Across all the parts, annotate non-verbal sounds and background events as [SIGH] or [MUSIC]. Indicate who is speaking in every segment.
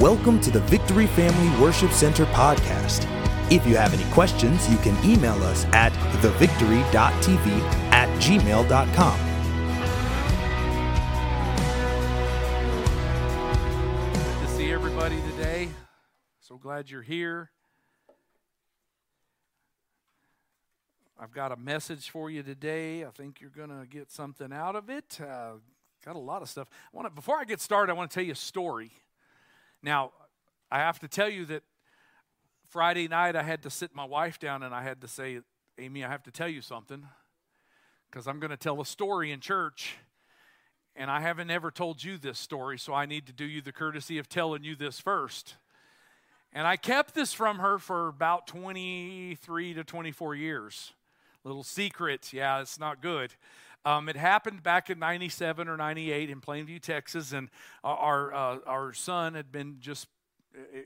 Speaker 1: Welcome to the Victory Family Worship Center podcast. If you have any questions, you can email us at thevictory.tv at gmail.com.
Speaker 2: Good to see everybody today. So glad you're here. I've got a message for you today. I think you're going to get something out of it. Uh, got a lot of stuff. I want to, before I get started, I want to tell you a story. Now, I have to tell you that Friday night I had to sit my wife down and I had to say, Amy, I have to tell you something because I'm going to tell a story in church. And I haven't ever told you this story, so I need to do you the courtesy of telling you this first. And I kept this from her for about 23 to 24 years. Little secret, yeah, it's not good. Um, it happened back in 97 or 98 in Plainview, Texas, and our, uh, our son had been just,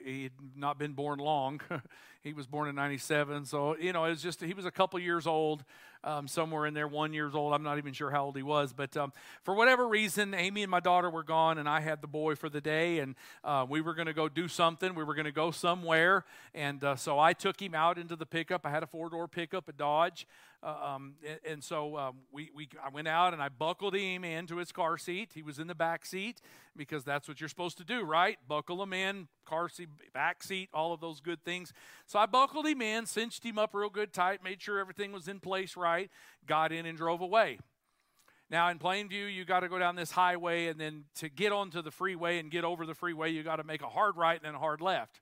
Speaker 2: he had not been born long. [LAUGHS] he was born in 97, so, you know, it was just, he was a couple years old, um, somewhere in there, one years old. I'm not even sure how old he was, but um, for whatever reason, Amy and my daughter were gone, and I had the boy for the day, and uh, we were going to go do something. We were going to go somewhere, and uh, so I took him out into the pickup. I had a four-door pickup, a Dodge, uh, um, and, and, so um, we, we, I went out and I buckled him into his car seat. He was in the back seat because that's what you're supposed to do, right? Buckle him in, car seat, back seat, all of those good things. So I buckled him in, cinched him up real good tight, made sure everything was in place right, got in and drove away. Now in Plainview, you got to go down this highway, and then to get onto the freeway and get over the freeway, you got to make a hard right and then a hard left.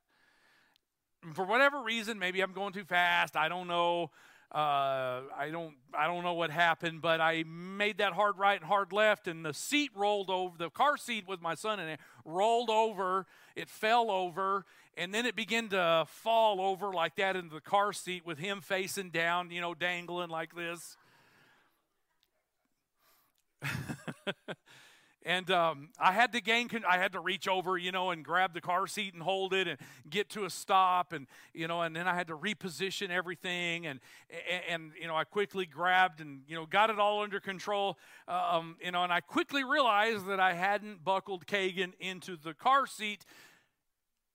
Speaker 2: And for whatever reason, maybe I'm going too fast. I don't know. Uh, I don't I don't know what happened, but I made that hard right and hard left, and the seat rolled over. The car seat with my son in it rolled over. It fell over, and then it began to fall over like that into the car seat with him facing down, you know, dangling like this. [LAUGHS] And um, I had to gain, I had to reach over, you know, and grab the car seat and hold it and get to a stop. And, you know, and then I had to reposition everything. And, and, and you know, I quickly grabbed and, you know, got it all under control. Um, you know, and I quickly realized that I hadn't buckled Kagan into the car seat.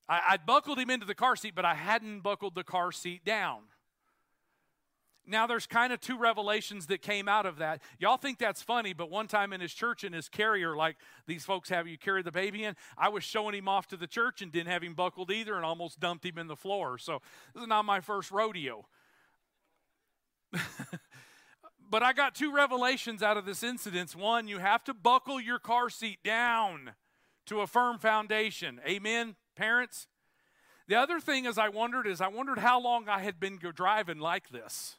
Speaker 2: I, I'd buckled him into the car seat, but I hadn't buckled the car seat down. Now, there's kind of two revelations that came out of that. Y'all think that's funny, but one time in his church, in his carrier, like these folks have you carry the baby in, I was showing him off to the church and didn't have him buckled either and almost dumped him in the floor. So, this is not my first rodeo. [LAUGHS] but I got two revelations out of this incident. One, you have to buckle your car seat down to a firm foundation. Amen, parents? The other thing is I wondered is I wondered how long I had been driving like this.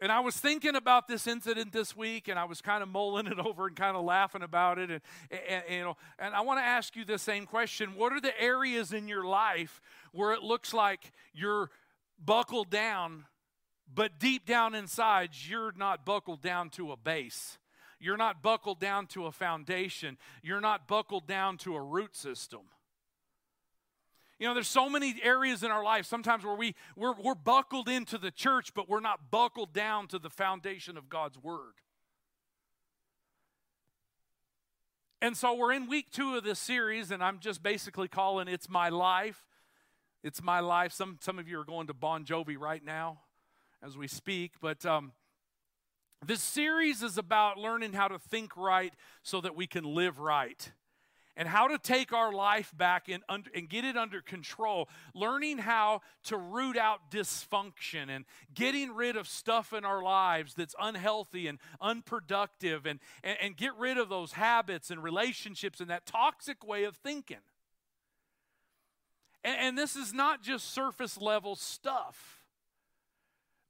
Speaker 2: And I was thinking about this incident this week, and I was kind of mulling it [LAUGHS] over and kind of laughing about it. And, and, and, you know, and I want to ask you the same question: What are the areas in your life where it looks like you're buckled down, but deep down inside you're not buckled down to a base? You're not buckled down to a foundation. You're not buckled down to a root system. You know, there's so many areas in our life sometimes where we, we're, we're buckled into the church, but we're not buckled down to the foundation of God's Word. And so we're in week two of this series, and I'm just basically calling It's My Life. It's My Life. Some, some of you are going to Bon Jovi right now as we speak, but um, this series is about learning how to think right so that we can live right and how to take our life back and, and get it under control, learning how to root out dysfunction and getting rid of stuff in our lives that's unhealthy and unproductive and, and, and get rid of those habits and relationships and that toxic way of thinking. And, and this is not just surface level stuff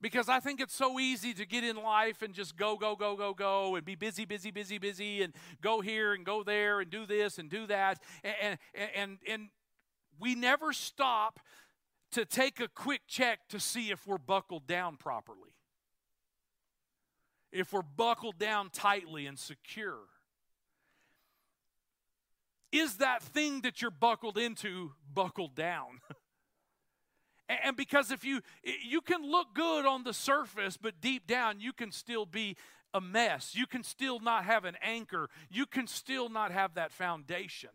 Speaker 2: because I think it's so easy to get in life and just go, go, go, go, go, and be busy, busy, busy, busy, and go here and go there and do this and do that. And, and, and, and we never stop to take a quick check to see if we're buckled down properly, if we're buckled down tightly and secure. Is that thing that you're buckled into buckled down? [LAUGHS] And because if you you can look good on the surface, but deep down you can still be a mess. You can still not have an anchor. You can still not have that foundation.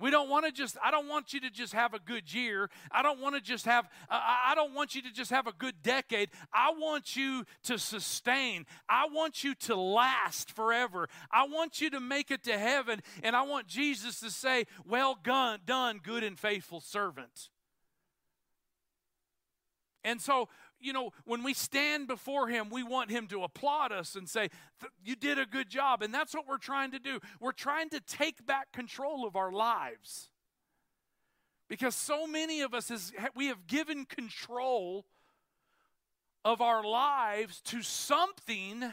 Speaker 2: We don't want to just, I don't want you to just have a good year. I don't want to just have, I don't want you to just have a good decade. I want you to sustain. I want you to last forever. I want you to make it to heaven. And I want Jesus to say, Well done, done good and faithful servant. And so you know, when we stand before Him, we want Him to applaud us and say, You did a good job. And that's what we're trying to do. We're trying to take back control of our lives. Because so many of us, is, we have given control of our lives to something,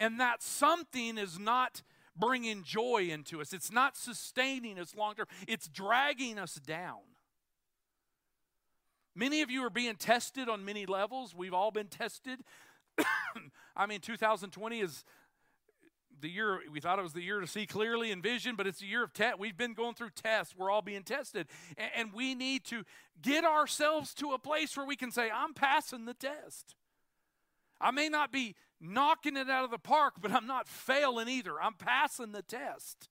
Speaker 2: and that something is not bringing joy into us. It's not sustaining us long term, it's dragging us down. Many of you are being tested on many levels. We've all been tested. [COUGHS] I mean, 2020 is the year we thought it was the year to see clearly and vision, but it's a year of test. We've been going through tests. We're all being tested. And, and we need to get ourselves to a place where we can say, I'm passing the test. I may not be knocking it out of the park, but I'm not failing either. I'm passing the test.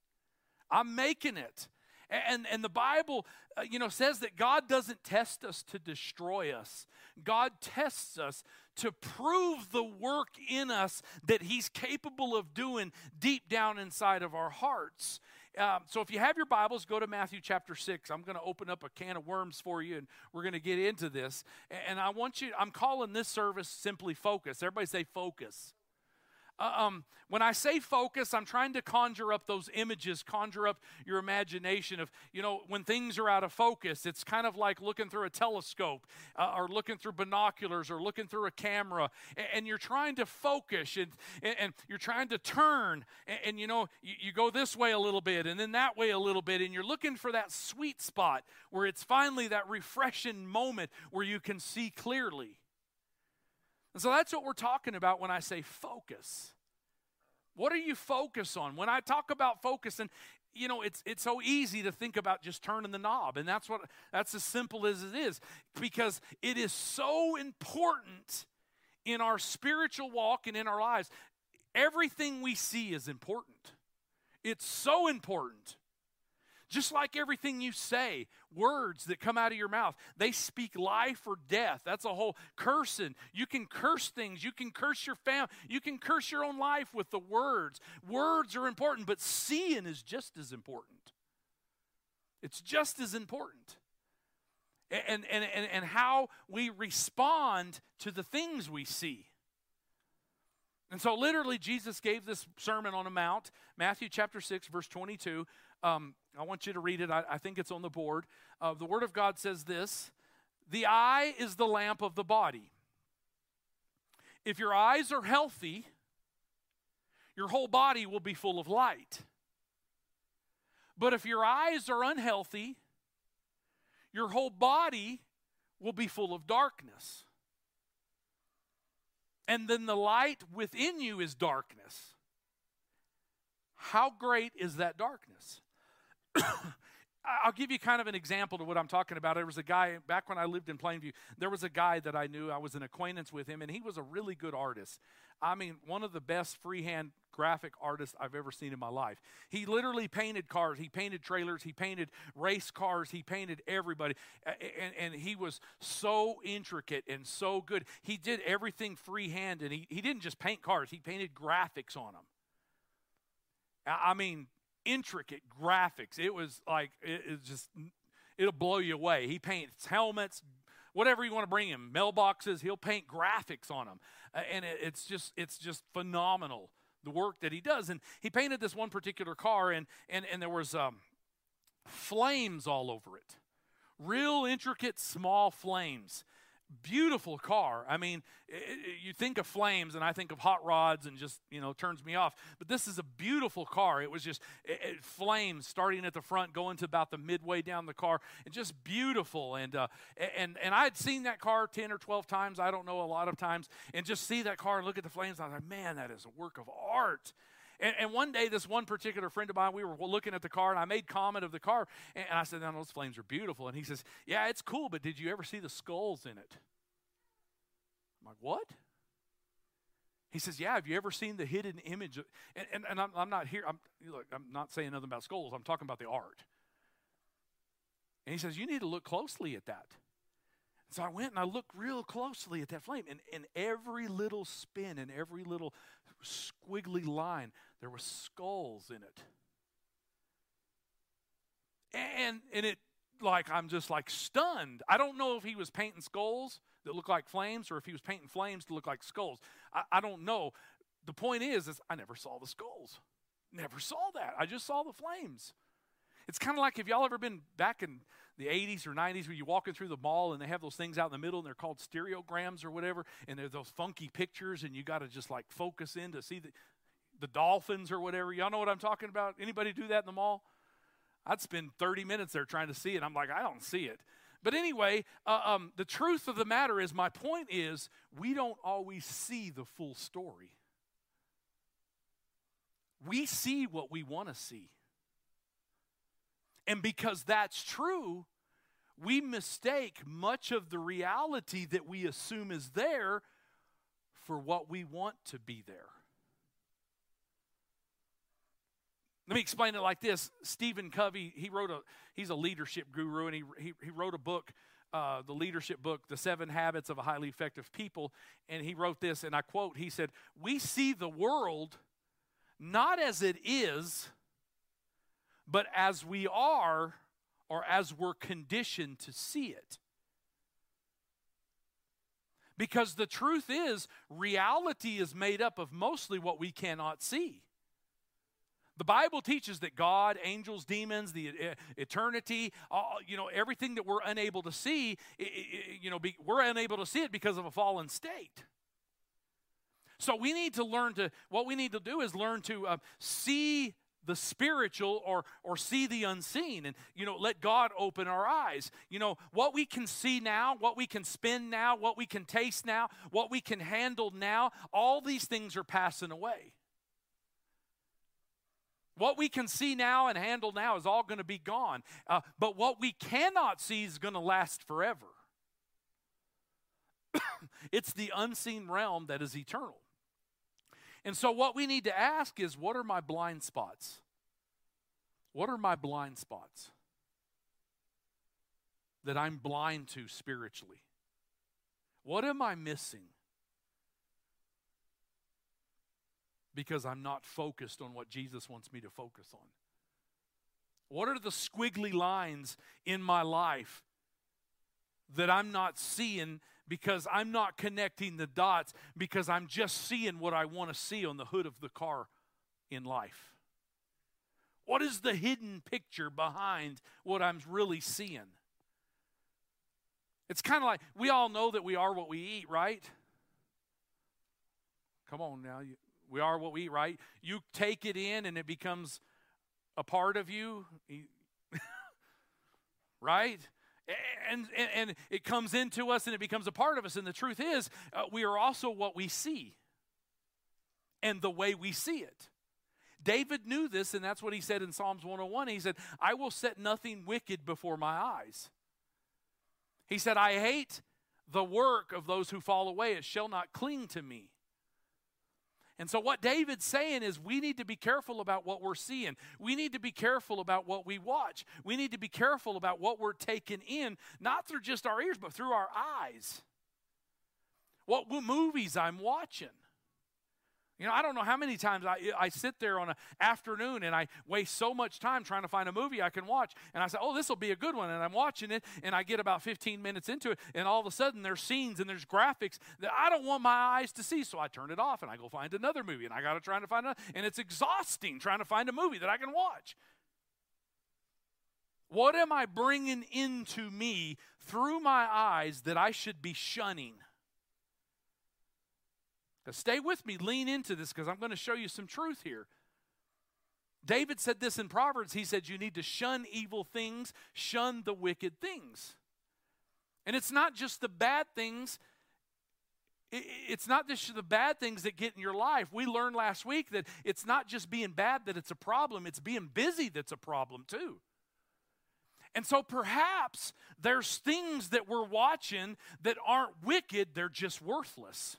Speaker 2: I'm making it. And, and the Bible, uh, you know, says that God doesn't test us to destroy us. God tests us to prove the work in us that He's capable of doing deep down inside of our hearts. Um, so if you have your Bibles, go to Matthew chapter 6. I'm going to open up a can of worms for you and we're going to get into this. And I want you, I'm calling this service simply focus. Everybody say focus. Uh, um, when I say focus, I'm trying to conjure up those images, conjure up your imagination of, you know, when things are out of focus, it's kind of like looking through a telescope uh, or looking through binoculars or looking through a camera, and, and you're trying to focus and, and, and you're trying to turn, and, and you know, you, you go this way a little bit and then that way a little bit, and you're looking for that sweet spot where it's finally that refreshing moment where you can see clearly. And so that's what we're talking about when I say focus. What are you focus on? When I talk about focus, and you know, it's it's so easy to think about just turning the knob, and that's what that's as simple as it is, because it is so important in our spiritual walk and in our lives. Everything we see is important. It's so important. Just like everything you say, words that come out of your mouth, they speak life or death. That's a whole cursing. You can curse things. You can curse your family. You can curse your own life with the words. Words are important, but seeing is just as important. It's just as important. And, and, and, and how we respond to the things we see. And so, literally, Jesus gave this Sermon on a Mount, Matthew chapter 6, verse 22. Um, I want you to read it. I, I think it's on the board. Uh, the Word of God says this The eye is the lamp of the body. If your eyes are healthy, your whole body will be full of light. But if your eyes are unhealthy, your whole body will be full of darkness. And then the light within you is darkness. How great is that darkness? [COUGHS] I'll give you kind of an example to what I'm talking about. There was a guy back when I lived in Plainview. There was a guy that I knew. I was an acquaintance with him, and he was a really good artist. I mean, one of the best freehand graphic artists I've ever seen in my life. He literally painted cars. He painted trailers. He painted race cars. He painted everybody, and, and he was so intricate and so good. He did everything freehand, and he he didn't just paint cars. He painted graphics on them. I mean, intricate graphics. It was like it, it just it'll blow you away. He paints helmets, whatever you want to bring him, mailboxes. He'll paint graphics on them, uh, and it, it's just it's just phenomenal the work that he does. And he painted this one particular car, and and and there was um, flames all over it, real intricate small flames beautiful car. I mean, it, you think of flames, and I think of hot rods, and just you know turns me off. But this is a beautiful car. It was just it, it, flames starting at the front, going to about the midway down the car, and just beautiful. And uh, and and I had seen that car ten or twelve times. I don't know a lot of times, and just see that car and look at the flames. I was like, man, that is a work of art. And, and, one day, this one particular friend of mine, we were looking at the car, and I made comment of the car, and, and I said, "No, those flames are beautiful." And he says, "Yeah, it's cool, but did you ever see the skulls in it?" I'm like, "What?" He says, "Yeah. Have you ever seen the hidden image?" Of, and, and, and I'm, I'm, not here. I'm look. I'm not saying nothing about skulls. I'm talking about the art. And he says, You need to look closely at that. So I went and I looked real closely at that flame, and in every little spin and every little squiggly line, there were skulls in it. And and it like I'm just like stunned. I don't know if he was painting skulls that look like flames or if he was painting flames to look like skulls. I, I don't know. The point is, is I never saw the skulls. Never saw that. I just saw the flames. It's kind of like if y'all ever been back in the 80s or 90s where you're walking through the mall and they have those things out in the middle and they're called stereograms or whatever, and they're those funky pictures and you got to just like focus in to see the, the dolphins or whatever. Y'all know what I'm talking about? Anybody do that in the mall? I'd spend 30 minutes there trying to see it. I'm like, I don't see it. But anyway, uh, um, the truth of the matter is, my point is, we don't always see the full story. We see what we want to see. And because that's true, we mistake much of the reality that we assume is there for what we want to be there. Let me explain it like this. Stephen Covey, he wrote a he's a leadership guru and he he, he wrote a book uh, the leadership book, The Seven Habits of a Highly Effective People. And he wrote this, and I quote He said, We see the world not as it is, but as we are or as we're conditioned to see it. Because the truth is, reality is made up of mostly what we cannot see. The Bible teaches that God, angels, demons, the eternity, you know, everything that we're unable to see, you know, we're unable to see it because of a fallen state. So we need to learn to, what we need to do is learn to uh, see the spiritual or or see the unseen and you know let god open our eyes. You know what we can see now what we can spin now what we can taste now what we can handle now all these things are passing away. What we can see now and handle now is all going to be gone uh, but what we cannot see is going to last forever. [COUGHS] It's the unseen realm that is eternal and so, what we need to ask is what are my blind spots? What are my blind spots that I'm blind to spiritually? What am I missing? Because I'm not focused on what Jesus wants me to focus on. What are the squiggly lines in my life that I'm not seeing because I'm not connecting the dots because I'm just seeing what I want to see on the hood of the car in life. What is the hidden picture behind what I'm really seeing? It's kind of like we all know that we are what we eat, right? Come on now. We are what we eat, right? You take it in and it becomes a part of you. [LAUGHS] right? And, and, and, it comes into us and it becomes a part of us. And the truth is, uh, we are also what we see and the way we see it. David knew this, and that's what he said in Psalms 101. He said, I will set nothing wicked before my eyes. He said, I hate the work of those who fall away, it shall not cling to me. And so, what David's saying is, we need to be careful about what we're seeing. We need to be careful about what we watch. We need to be careful about what we're taking in, not through just our ears, but through our eyes. What movies I'm watching. You know, I don't know how many times I, I sit there on an afternoon and I waste so much time trying to find a movie I can watch. And I say, oh, this will be a good one. And I'm watching it and I get about 15 minutes into it. And all of a sudden there's scenes and there's graphics that I don't want my eyes to see. So I turn it off and I go find another movie. And I got to try to find another. And it's exhausting trying to find a movie that I can watch. What am I bringing into me through my eyes that I should be shunning? Now, stay with me, lean into this because I'm going to show you some truth here. David said this in Proverbs. He said, You need to shun evil things, shun the wicked things. And it's not just the bad things. It's not just the bad things that get in your life. We learned last week that it's not just being bad that it's a problem, it's being busy that's a problem too. And so perhaps there's things that we're watching that aren't wicked, they're just worthless.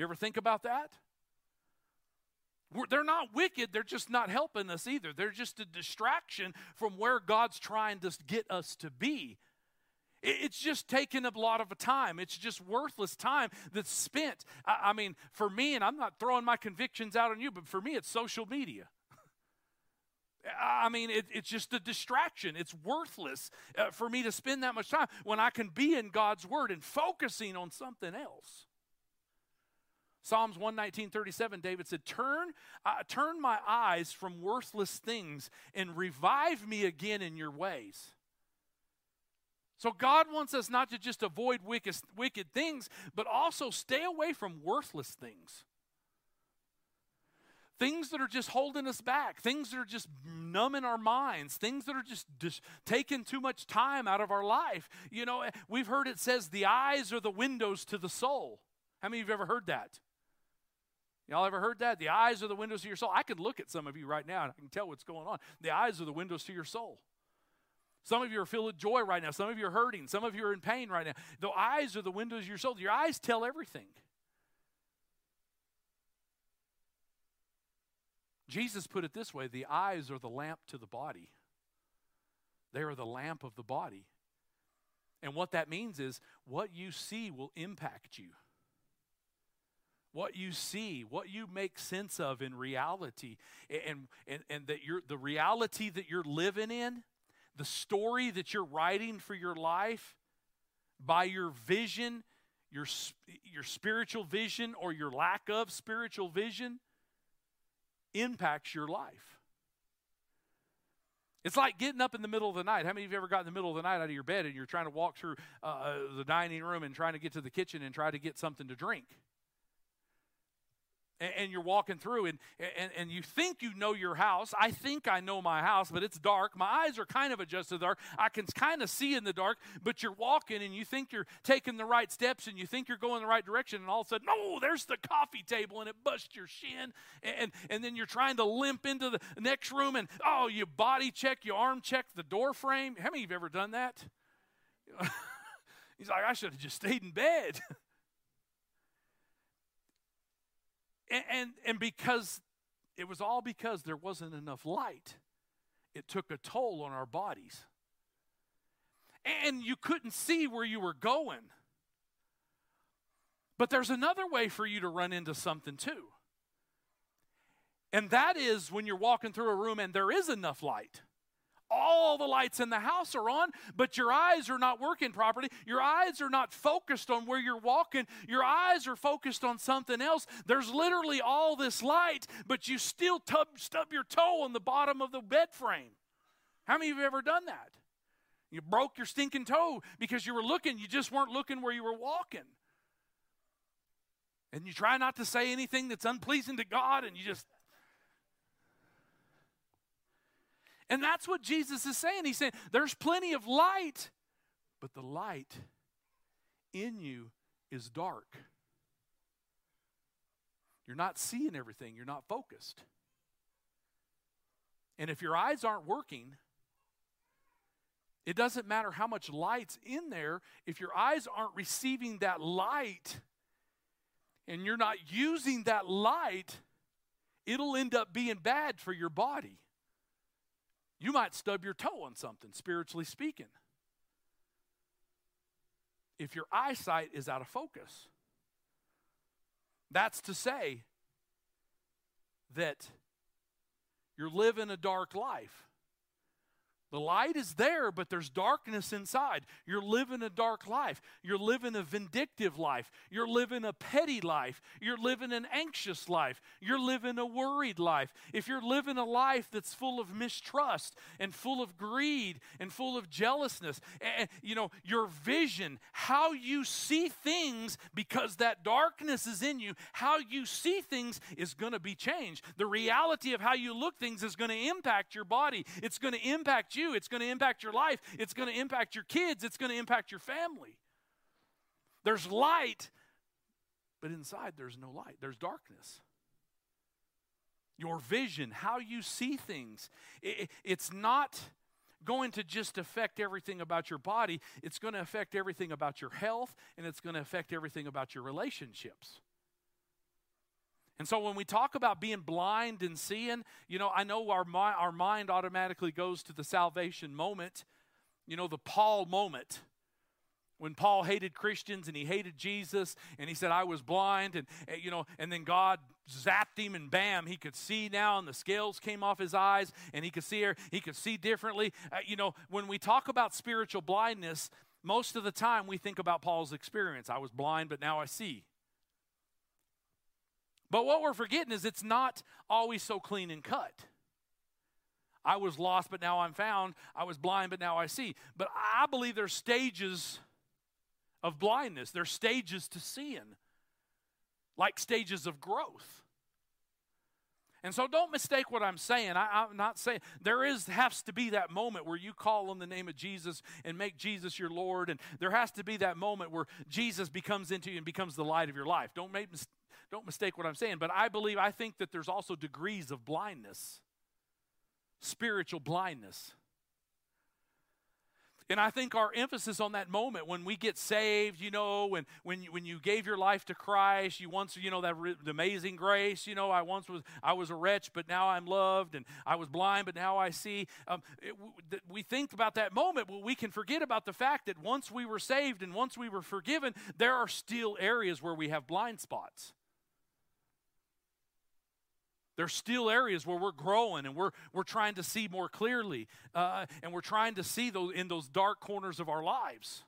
Speaker 2: You ever think about that? they're not wicked, they're just not helping us either. They're just a distraction from where God's trying to get us to be. It's just taking a lot of time. It's just worthless time that's spent. I mean, for me, and I'm not throwing my convictions out on you, but for me, it's social media. [LAUGHS] I mean, it, it's just a distraction. It's worthless uh, for me to spend that much time when I can be in God's Word and focusing on something else. Psalms 119:37 David said, "Turn uh, turn my eyes from worthless things and revive me again in your ways." So God wants us not to just avoid wicked, wicked things, but also stay away from worthless things. Things that are just holding us back, things that are just numbing our minds, things that are just, just taking too much time out of our life. You know, we've heard it says the eyes are the windows to the soul. How many of you have ever heard that? Y'all ever heard that? The eyes are the windows to your soul. I could look at some of you right now and I can tell what's going on. The eyes are the windows to your soul. Some of you are filled with joy right now. Some of you are hurting. Some of you are in pain right now. The eyes are the windows of your soul. Your eyes tell everything. Jesus put it this way the eyes are the lamp to the body, they are the lamp of the body. And what that means is what you see will impact you what you see, what you make sense of in reality, and, and, and that you're, the reality that you're living in, the story that you're writing for your life, by your vision, your, your spiritual vision or your lack of spiritual vision, impacts your life. It's like getting up in the middle of the night. How many of you ever got in the middle of the night out of your bed and you're trying to walk through uh, uh the dining room and trying to get to the kitchen and try to get something to drink? And, and you're walking through and, and, and you think you know your house. I think I know my house, but it's dark. My eyes are kind of adjusted to dark. I can kind of see in the dark, but you're walking and you think you're taking the right steps and you think you're going the right direction, and all of a sudden, no, there's the coffee table and it busts your shin. And, and then you're trying to limp into the next room and, oh, you body check, you arm check the door frame. How many of you have ever done that? [LAUGHS] He's like, I should have just stayed in bed. [LAUGHS] And, and, and because it was all because there wasn't enough light, it took a toll on our bodies. And you couldn't see where you were going. But there's another way for you to run into something too. And that is when you're walking through a room and there is enough light all the lights in the house are on, but your eyes are not working properly. Your eyes are not focused on where you're walking. Your eyes are focused on something else. There's literally all this light, but you still tub, stub your toe on the bottom of the bed frame. How many of you have ever done that? You broke your stinking toe because you were looking, you just weren't looking where you were walking. And you try not to say anything that's unpleasing to God, and you just And that's what Jesus is saying. He's saying there's plenty of light, but the light in you is dark. You're not seeing everything, you're not focused. And if your eyes aren't working, it doesn't matter how much light's in there, if your eyes aren't receiving that light and you're not using that light, it'll end up being bad for your body. You might stub your toe on something, spiritually speaking, if your eyesight is out of focus. That's to say that you're living a dark life. The light is there, but there's darkness inside. You're living a dark life. You're living a vindictive life. You're living a petty life. You're living an anxious life. You're living a worried life. If you're living a life that's full of mistrust and full of greed and full of jealousness, and, you know, your vision, how you see things because that darkness is in you, how you see things is going to be changed. The reality of how you look things is going to impact your body. It's going to impact you you, it's going to impact your life, it's going to impact your kids, it's going to impact your family. There's light, but inside there's no light, there's darkness. Your vision, how you see things, it's not going to just affect everything about your body, it's going to affect everything about your health, and it's going to affect everything about your relationships. And so when we talk about being blind and seeing, you know, I know our, our mind automatically goes to the salvation moment, you know, the Paul moment. When Paul hated Christians and he hated Jesus and he said, I was blind, and, eh, you know, and then God zapped him and bam, he could see now and the scales came off his eyes and he could see her, he could see differently. Uh, you know, when we talk about spiritual blindness, most of the time we think about Paul's experience. I was blind, but now I see. But what we're forgetting is it's not always so clean and cut. I was lost, but now I'm found. I was blind, but now I see. But I believe there's stages of blindness, there's stages to seeing, like stages of growth. And so don't mistake what I'm saying. I, am not saying there is has to be that moment where you call on the name of Jesus and make Jesus your Lord, and there has to be that moment where Jesus becomes into you and becomes the light of your life. Don't make don't mistake what I'm saying, but I believe, I think that there's also degrees of blindness, spiritual blindness. And I think our emphasis on that moment when we get saved, you know, when when you, when you gave your life to Christ, you once, you know, that re- amazing grace, you know, I once was I was a wretch, but now I'm loved, and I was blind, but now I see. Um, it, we think about that moment, but we can forget about the fact that once we were saved and once we were forgiven, there are still areas where we have blind spots. There's still areas where we're growing and we're, we're trying to see more clearly. Uh, and we're trying to see those in those dark corners of our lives.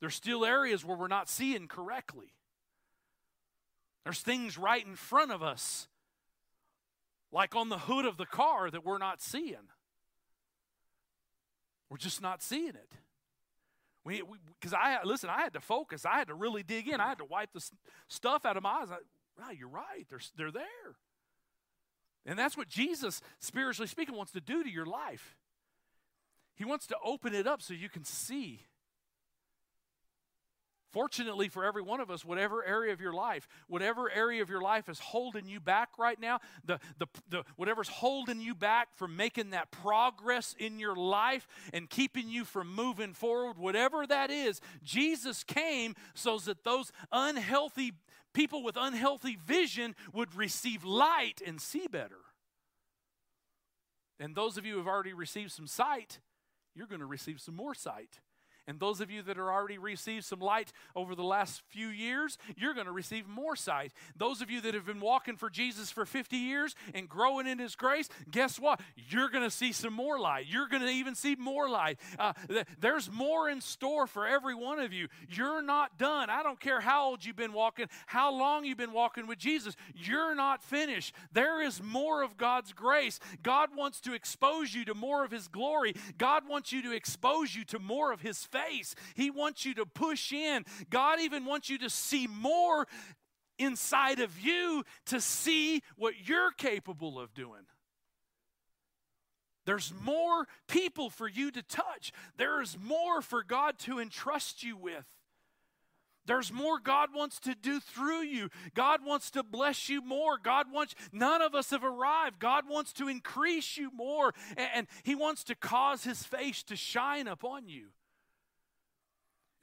Speaker 2: There's still areas where we're not seeing correctly. There's things right in front of us, like on the hood of the car, that we're not seeing. We're just not seeing it. We, because I listen, I had to focus. I had to really dig in. I had to wipe the stuff out of my eyes. I, wow, you're right. They're they're there. And that's what Jesus, spiritually speaking, wants to do to your life. He wants to open it up so you can see. Fortunately for every one of us, whatever area of your life, whatever area of your life is holding you back right now, the, the, the, whatever's holding you back from making that progress in your life and keeping you from moving forward, whatever that is, Jesus came so that those unhealthy people with unhealthy vision would receive light and see better. And those of you who have already received some sight, you're going to receive some more sight. And those of you that are already received some light over the last few years, you're going to receive more sight. Those of you that have been walking for Jesus for 50 years and growing in His grace, guess what? You're going to see some more light. You're going to even see more light. Uh, th- there's more in store for every one of you. You're not done. I don't care how old you've been walking, how long you've been walking with Jesus. You're not finished. There is more of God's grace. God wants to expose you to more of His glory. God wants you to expose you to more of His face. He wants you to push in. God even wants you to see more inside of you to see what you're capable of doing. There's more people for you to touch. There's more for God to entrust you with. There's more God wants to do through you. God wants to bless you more. God wants, none of us have arrived. God wants to increase you more, and, and He wants to cause His face to shine upon you.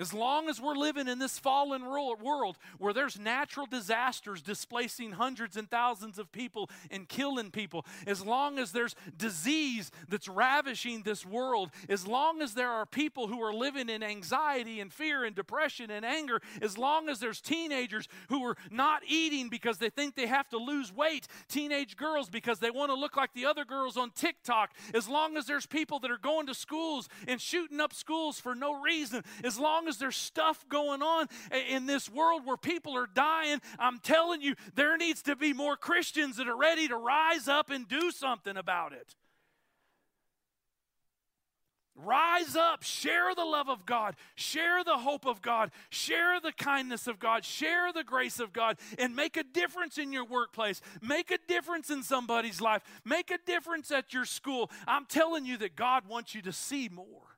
Speaker 2: As long as we're living in this fallen world where there's natural disasters displacing hundreds and thousands of people and killing people, as long as there's disease that's ravishing this world, as long as there are people who are living in anxiety and fear and depression and anger, as long as there's teenagers who are not eating because they think they have to lose weight, teenage girls because they want to look like the other girls on TikTok, as long as there's people that are going to schools and shooting up schools for no reason, as long long as there's stuff going on in this world where people are dying, I'm telling you, there needs to be more Christians that are ready to rise up and do something about it. Rise up, share the love of God, share the hope of God, share the kindness of God, share the grace of God, and make a difference in your workplace. Make a difference in somebody's life. Make a difference at your school. I'm telling you that God wants you to see more.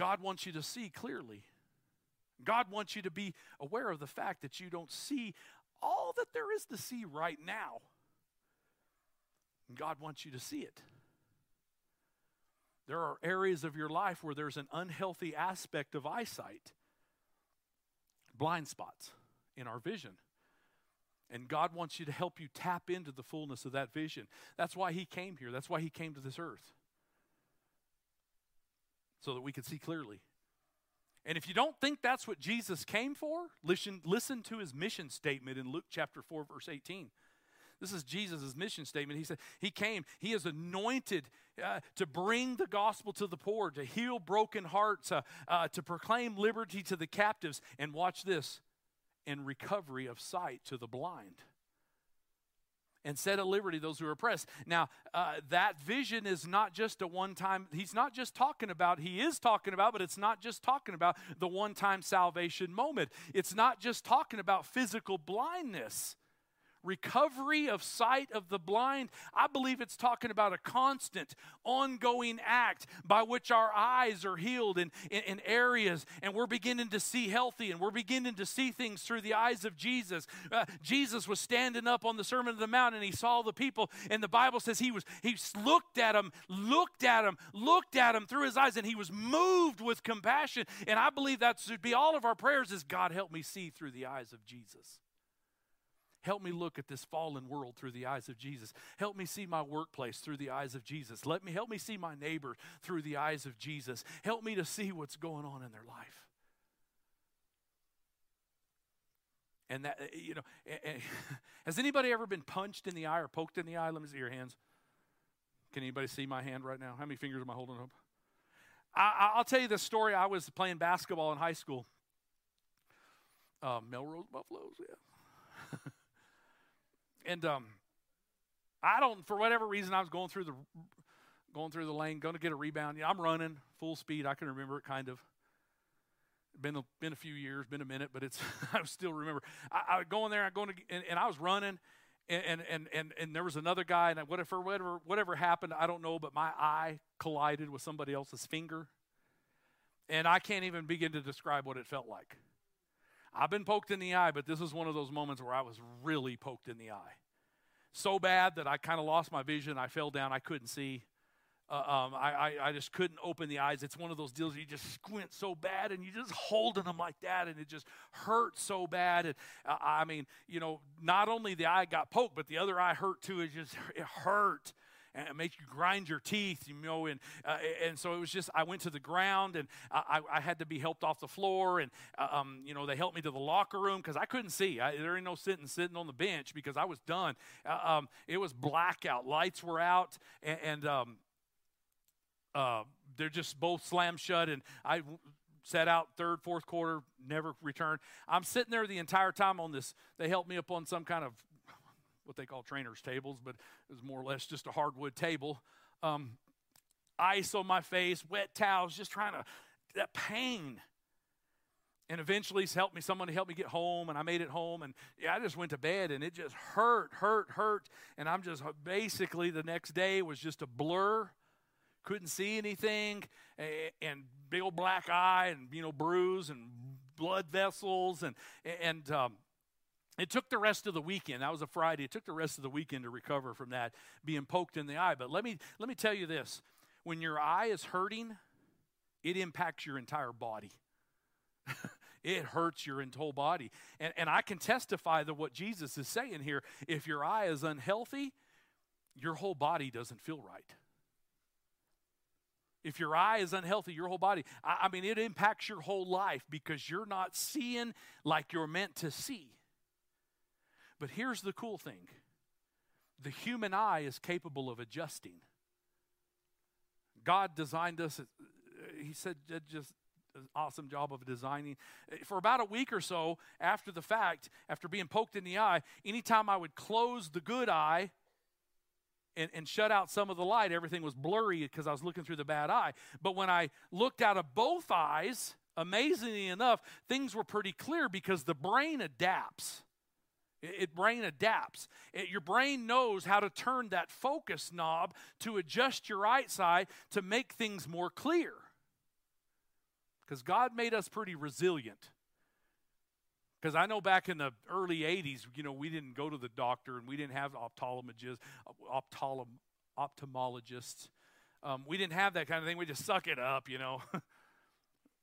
Speaker 2: God wants you to see clearly. God wants you to be aware of the fact that you don't see all that there is to see right now. God wants you to see it. There are areas of your life where there's an unhealthy aspect of eyesight, blind spots. in our vision. And God wants you to help you tap into the fullness of that vision. That's why He came here. That's why He came to this earth. So that we could see clearly. And if you don't think that's what Jesus came for, listen, listen to his mission statement in Luke chapter 4, verse 18. This is Jesus' mission statement. He said, He came, He is anointed uh, to bring the gospel to the poor, to heal broken hearts, uh, uh, to proclaim liberty to the captives, and watch this, and recovery of sight to the blind and set at liberty those who are oppressed. Now, uh, that vision is not just a one time, he's not just talking about, he is talking about, but it's not just talking about the one time salvation moment. It's not just talking about physical blindness recovery of sight of the blind, I believe it's talking about a constant, ongoing act by which our eyes are healed in, in, in, areas and we're beginning to see healthy and we're beginning to see things through the eyes of Jesus. Uh, Jesus was standing up on the Sermon of the Mount and he saw the people, and the Bible says he was he looked at them, looked at them, looked at them through his eyes, and he was moved with compassion. And I believe that should be all of our prayers is God help me see through the eyes of Jesus. Help me look at this fallen world through the eyes of Jesus. Help me see my workplace through the eyes of Jesus. Let me help me see my neighbor through the eyes of Jesus. Help me to see what's going on in their life. And that eh, you know, eh, eh, [LAUGHS] has anybody ever been punched in the eye or poked in the eye? Let me see your hands. Can anybody see my hand right now? How many fingers am I holding up? I, will tell you this story. I was playing basketball in high school. Uh, Melrose Buffaloes, yeah. [LAUGHS] And um, I don't, for whatever reason, I was going through the going through the lane, going to get a rebound. Yeah, I'm running full speed. I can remember it kind of. Been a, been a few years, been a minute, but it's [LAUGHS] I still remember. I, I go in there, I going to, and, and I was running, and, and and and there was another guy, and whatever whatever whatever happened, I don't know, but my eye collided with somebody else's finger, and I can't even begin to describe what it felt like. I've been poked in the eye, but this is one of those moments where I was really poked in the eye. So bad that I kind of lost my vision. I fell down. I couldn't see. Uh, um, I, I, I, just couldn't open the eyes. It's one of those deals you just squint so bad and you just holding them like that and it just hurts so bad. And uh, I mean, you know, not only the eye got poked, but the other eye hurt too. It just it hurt and it makes you grind your teeth, you know. And uh, and so it was just I went to the ground and I, I had to be helped off the floor, and uh, um, you know they helped me to the locker room because I couldn't see. I, there ain't no sitting sitting on the bench because I was done. Uh, um, it was blackout, lights were out, and, and um, uh, they're just both slammed shut, and I sat out third, fourth quarter, never returned. I'm sitting there the entire time on this. They helped me up on some kind of what they call trainers' tables, but it was more or less just a hardwood table. Um, ice on my face, wet towels, just trying to, that pain. And eventually, helped me, someone to help me get home, and I made it home. And yeah, I just went to bed, and it just hurt, hurt, hurt. And I'm just basically the next day was just a blur. Couldn't see anything, and big old black eye, and you know, bruise and blood vessels, and and um, it took the rest of the weekend. That was a Friday. It took the rest of the weekend to recover from that being poked in the eye. But let me let me tell you this. When your eye is hurting, it impacts your entire body. [LAUGHS] it hurts your whole body. And, and I can testify that what Jesus is saying here if your eye is unhealthy, your whole body doesn't feel right. If your eye is unhealthy, your whole body, I, I mean, it impacts your whole life because you're not seeing like you're meant to see. But here's the cool thing the human eye is capable of adjusting. God designed us, He said, just awesome job of designing. For about a week or so after the fact, after being poked in the eye, anytime I would close the good eye, and, and, shut out some of the light, everything was blurry because I was looking through the bad eye. But when I looked out of both eyes, amazingly enough, things were pretty clear because the brain adapts. It, brain adapts. It, your brain knows how to turn that focus knob to adjust your eyesight to make things more clear. Because God made us pretty resilient. Because I know back in the early 80s, you know, we didn't go to the doctor and we didn't have ophthalmologists, ophthalm, ophthalmologists. Um, we didn't have that kind of thing. We just suck it up, you know.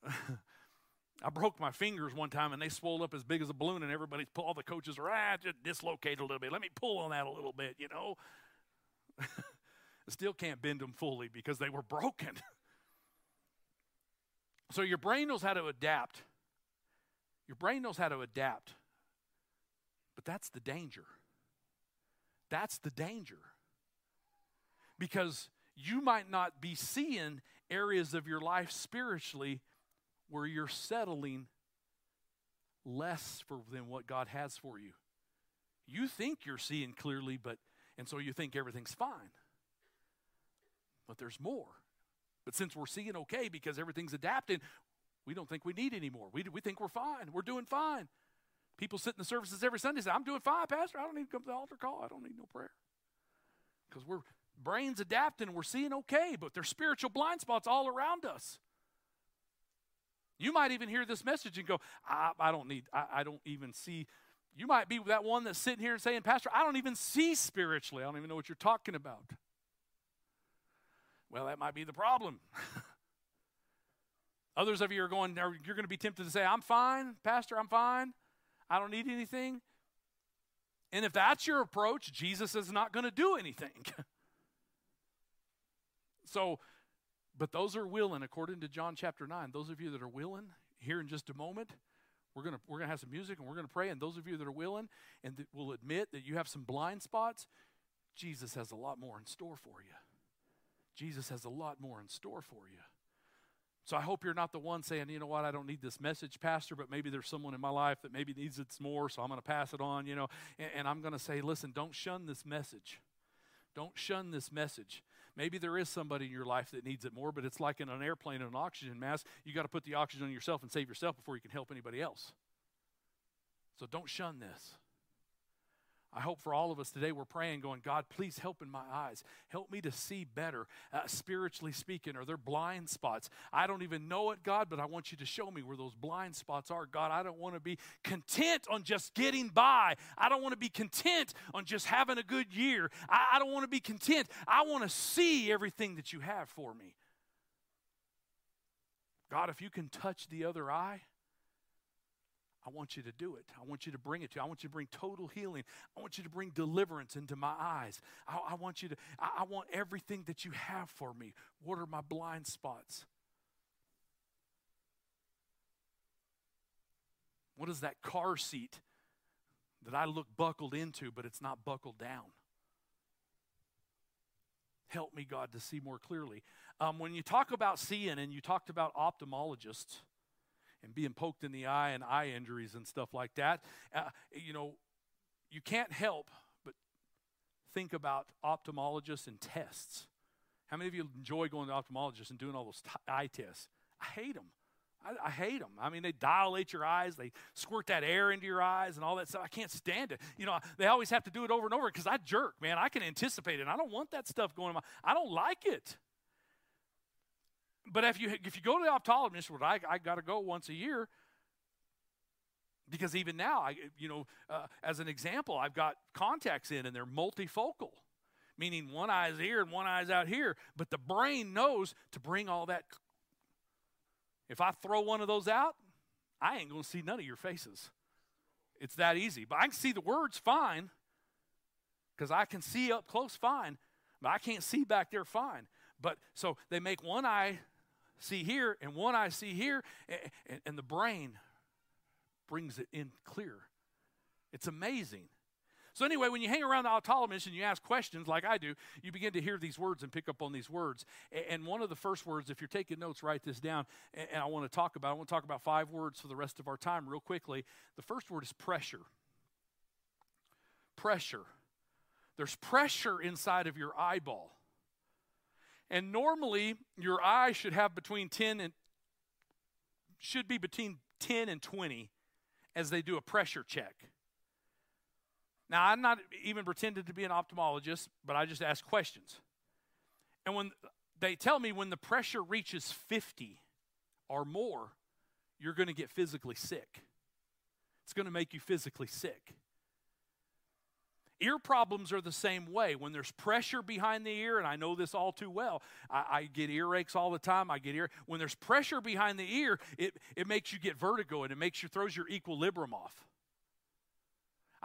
Speaker 2: [LAUGHS] I broke my fingers one time and they swelled up as big as a balloon, and everybody, all the coaches are, ah, just dislocate a little bit. Let me pull on that a little bit, you know. [LAUGHS] Still can't bend them fully because they were broken. [LAUGHS] so your brain knows how to adapt. Your brain knows how to adapt. But that's the danger. That's the danger. Because you might not be seeing areas of your life spiritually where you're settling less for than what God has for you. You think you're seeing clearly, but and so you think everything's fine. But there's more. But since we're seeing okay because everything's adapting, we don't think we need any more. We, we think we're fine. We're doing fine. People sit in the services every Sunday say, I'm doing fine, Pastor. I don't need to come to the altar call. I don't need no prayer. Because we're brains adapting, we're seeing okay, but there's spiritual blind spots all around us. You might even hear this message and go, I, I don't need, I, I don't even see. You might be that one that's sitting here and saying, Pastor, I don't even see spiritually. I don't even know what you're talking about. Well, that might be the problem. [LAUGHS] Others of you are going, you're going to be tempted to say, I'm fine, Pastor, I'm fine. I don't need anything. And if that's your approach, Jesus is not going to do anything. [LAUGHS] so, but those are willing, according to John chapter 9, those of you that are willing, here in just a moment, we're going we're to have some music and we're going to pray. And those of you that are willing and that will admit that you have some blind spots, Jesus has a lot more in store for you. Jesus has a lot more in store for you. So I hope you're not the one saying, you know what, I don't need this message, Pastor, but maybe there's someone in my life that maybe needs it more, so I'm going to pass it on, you know. And, and I'm going to say, listen, don't shun this message. Don't shun this message. Maybe there is somebody in your life that needs it more, but it's like in an airplane in an oxygen mask. You got to put the oxygen on yourself and save yourself before you can help anybody else. So don't shun this. I hope for all of us today we're praying, going, God, please help in my eyes. Help me to see better, uh, spiritually speaking. Are there blind spots? I don't even know it, God, but I want you to show me where those blind spots are. God, I don't want to be content on just getting by. I don't want to be content on just having a good year. I, I don't want to be content. I want to see everything that you have for me. God, if you can touch the other eye, I want you to do it. I want you to bring it to you. I want you to bring total healing. I want you to bring deliverance into my eyes. I, I want you to, I, I want everything that you have for me. What are my blind spots? What is that car seat that I look buckled into, but it's not buckled down? Help me, God, to see more clearly. Um, when you talk about seeing and you talked about ophthalmologists, and being poked in the eye and eye injuries and stuff like that. Uh, you know, you can't help but think about ophthalmologists and tests. How many of you enjoy going to ophthalmologists and doing all those t- eye tests? I hate them. I, I, hate them. I mean, they dilate your eyes, they squirt that air into your eyes and all that stuff. I can't stand it. You know, they always have to do it over and over because I jerk, man. I can anticipate it. I don't want that stuff going on. I don't like it but if you if you go to the optometrist, well, I I got to go once a year because even now, I you know, uh, as an example, I've got contacts in and they're multifocal, meaning one eye's here and one eye's out here. But the brain knows to bring all that. If I throw one of those out, I ain't gonna see none of your faces. It's that easy. But I can see the words fine because I can see up close fine, but I can't see back there fine. But so they make one eye see here and one eye see here, and, and the brain brings it in clear. It's amazing. So, anyway, when you hang around the optometrist and you ask questions like I do, you begin to hear these words and pick up on these words. And one of the first words, if you're taking notes, write this down. And I want to talk about, I want to talk about five words for the rest of our time real quickly. The first word is pressure. Pressure. There's pressure inside of your eyeball. And normally, your eye should have between 10 and should be between 10 and 20 as they do a pressure check. Now, I'm not even pretending to be an ophthalmologist, but I just ask questions. And when they tell me when the pressure reaches 50 or more, you're going to get physically sick. It's going to make you physically sick. Ear problems are the same way. When there's pressure behind the ear, and I know this all too well, I, I, get earaches all the time. I get ear. When there's pressure behind the ear, it, it makes you get vertigo and it makes you throws your equilibrium off.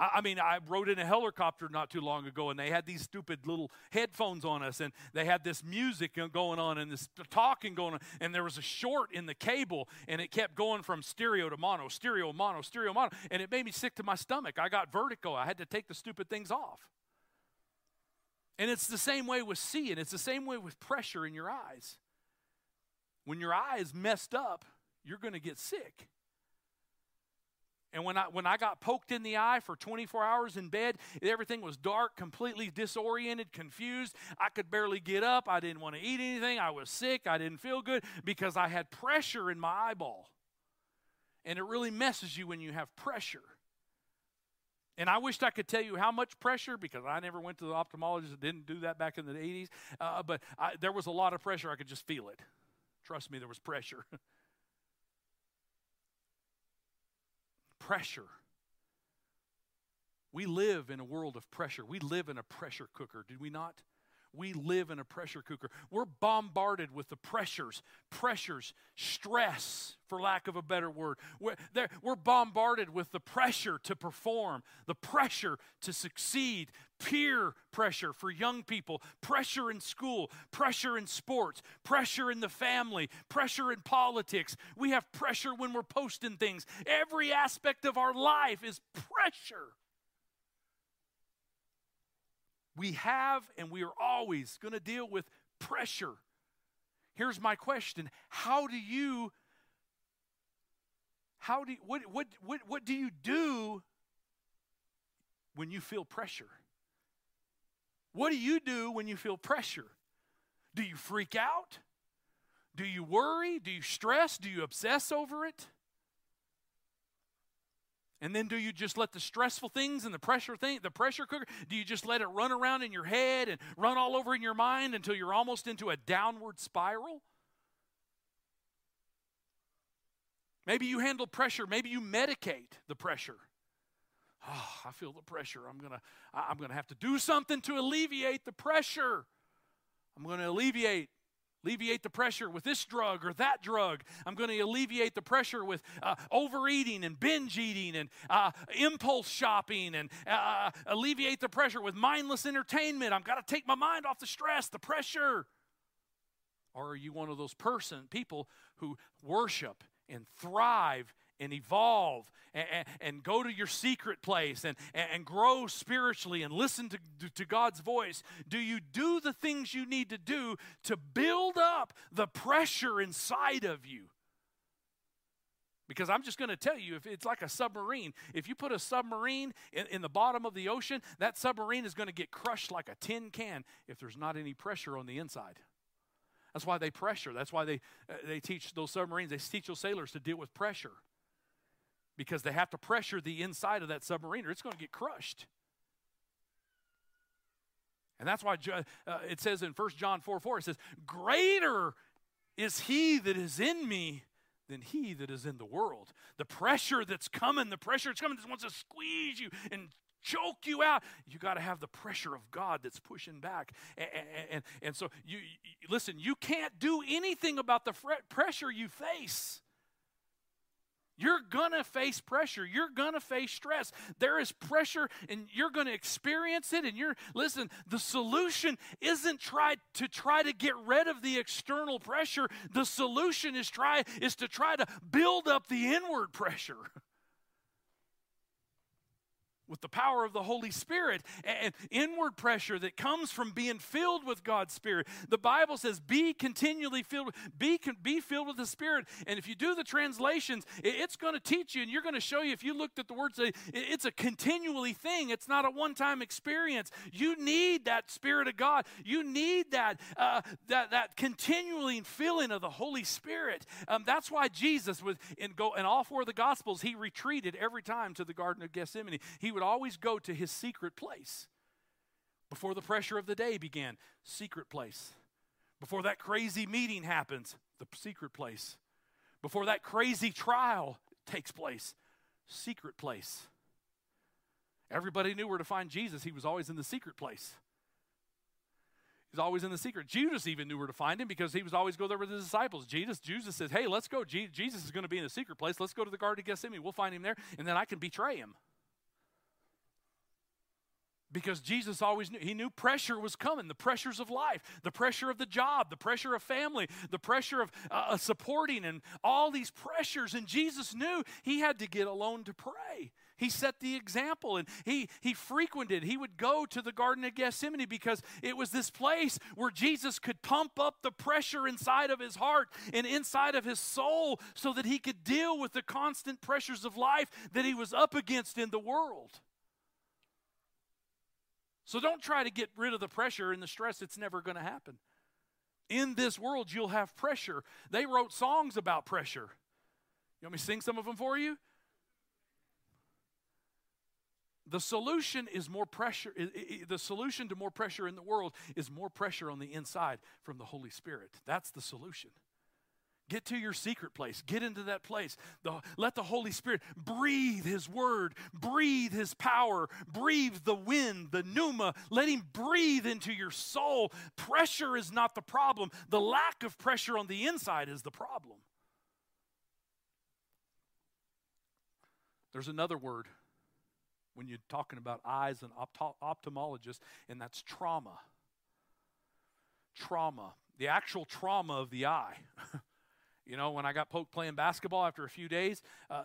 Speaker 2: I, I mean, I rode in a helicopter not too long ago, and they had these stupid little headphones on us, and they had this music going on and this talking going on, and there was a short in the cable, and it kept going from stereo to mono, stereo, mono, stereo, mono, and it made me sick to my stomach. I got vertigo. I had to take the stupid things off. And it's the same way with seeing, it's the same way with pressure in your eyes. When your eye is messed up, you're going to get sick. And when I, when I got poked in the eye for 24 hours in bed, everything was dark, completely disoriented, confused. I could barely get up. I didn't want to eat anything. I was sick. I didn't feel good because I had pressure in my eyeball. And it really messes you when you have pressure. And I wished I could tell you how much pressure because I never went to the ophthalmologist. Didn't do that back in the 80s. Uh, but I, there was a lot of pressure. I could just feel it. Trust me, there was pressure. [LAUGHS] pressure. We live in a world of pressure. We live in a pressure cooker, do we not? We live in a pressure cooker. We're bombarded with the pressures, pressures, stress, for lack of a better word. We're, we're, bombarded with the pressure to perform, the pressure to succeed, peer pressure for young people, pressure in school, pressure in sports, pressure in the family, pressure in politics. We have pressure when we're posting things. Every aspect of our life is pressure. We have and we are always going to deal with pressure. Here's my question How do you, how do you, what, what, what, what do you do when you feel pressure? What do you do when you feel pressure? Do you freak out? Do you worry? Do you stress? Do you obsess over it? And then do you just let the stressful things and the pressure thing, the pressure cooker, do you just let it run around in your head and run all over in your mind until you're almost into a downward spiral? Maybe you handle pressure, maybe you medicate the pressure. Oh, I feel the pressure. I'm going to I'm going to have to do something to alleviate the pressure. I'm going to alleviate alleviate the pressure with this drug or that drug. I'm going to alleviate the pressure with uh, overeating and binge eating and uh, impulse shopping and uh, alleviate the pressure with mindless entertainment. I've got to take my mind off the stress, the pressure. Or are you one of those person people who worship and thrive and evolve and, and, go to your secret place and, and grow spiritually and listen to, to God's voice? Do you do the things you need to do to build up the pressure inside of you? Because I'm just going to tell you, if it's like a submarine, if you put a submarine in, in the bottom of the ocean, that submarine is going to get crushed like a tin can if there's not any pressure on the inside. That's why they pressure. That's why they, uh, they teach those submarines, they teach those sailors to deal with pressure because they have to pressure the inside of that submarine or it's going to get crushed. And that's why uh, it says in 1 John 4 4, it says, Greater is he that is in me than he that is in the world. The pressure that's coming, the pressure that's coming, just wants to squeeze you and choke you out. You got to have the pressure of God that's pushing back. And, and, and, so, you, you, listen, you can't do anything about the pressure you face. You're going to face pressure. You're going to face stress. There is pressure and you're going to experience it and you're listen, the solution isn't try to try to get rid of the external pressure. The solution is try is to try to build up the inward pressure. [LAUGHS] with the power of the Holy Spirit and inward pressure that comes from being filled with God's Spirit. The Bible says, be continually filled, be, be filled with the Spirit. And if you do the translations, it's going to teach you and you're going to show you, if you looked at the words, it's a continually thing. It's not a one time experience. You need that Spirit of God. You need that, uh, that, that continually filling of the Holy Spirit. Um, that's why Jesus, was in, go, in all four of the Gospels, he retreated every time to the Garden of Gethsemane. He would would always go to his secret place. Before the pressure of the day began, secret place. Before that crazy meeting happens, the secret place. Before that crazy trial takes place, secret place. Everybody knew where to find Jesus. He was always in the secret place. He's always in the secret. Judas even knew where to find him because he was always go there with his disciples. Jesus, Jesus says, "Hey, let's go. Jesus is going to be in a secret place. Let's go to the Garden of Gethsemane. We'll find him there, and then I can betray him." Because Jesus always knew he knew pressure was coming the pressures of life the pressure of the job the pressure of family the pressure of uh, uh, supporting and all these pressures. And Jesus knew he had to get alone to pray. He set the example and he he frequented he would go to the garden of Gethsemane because it was this place where Jesus could pump up the pressure inside of his heart and inside of his soul so that he could deal with the constant pressures of life that he was up against in the world so don't try to get rid of the pressure and the stress. It's never going to happen. In this world, you'll have pressure. They wrote songs about pressure. You want me to sing some of them for you? The solution is more pressure. The solution to more pressure in the world is more pressure on the inside from the Holy Spirit. That's the solution. Get to your secret place. Get into that place. The, let the Holy Spirit breathe His word, breathe His power, breathe the wind, the pneuma. Let Him breathe into your soul. Pressure is not the problem, the lack of pressure on the inside is the problem. There's another word when you're talking about eyes and opt- ophthalmologists, and that's trauma. Trauma, the actual trauma of the eye. [LAUGHS] You know, when I got poked playing basketball after a few days, uh,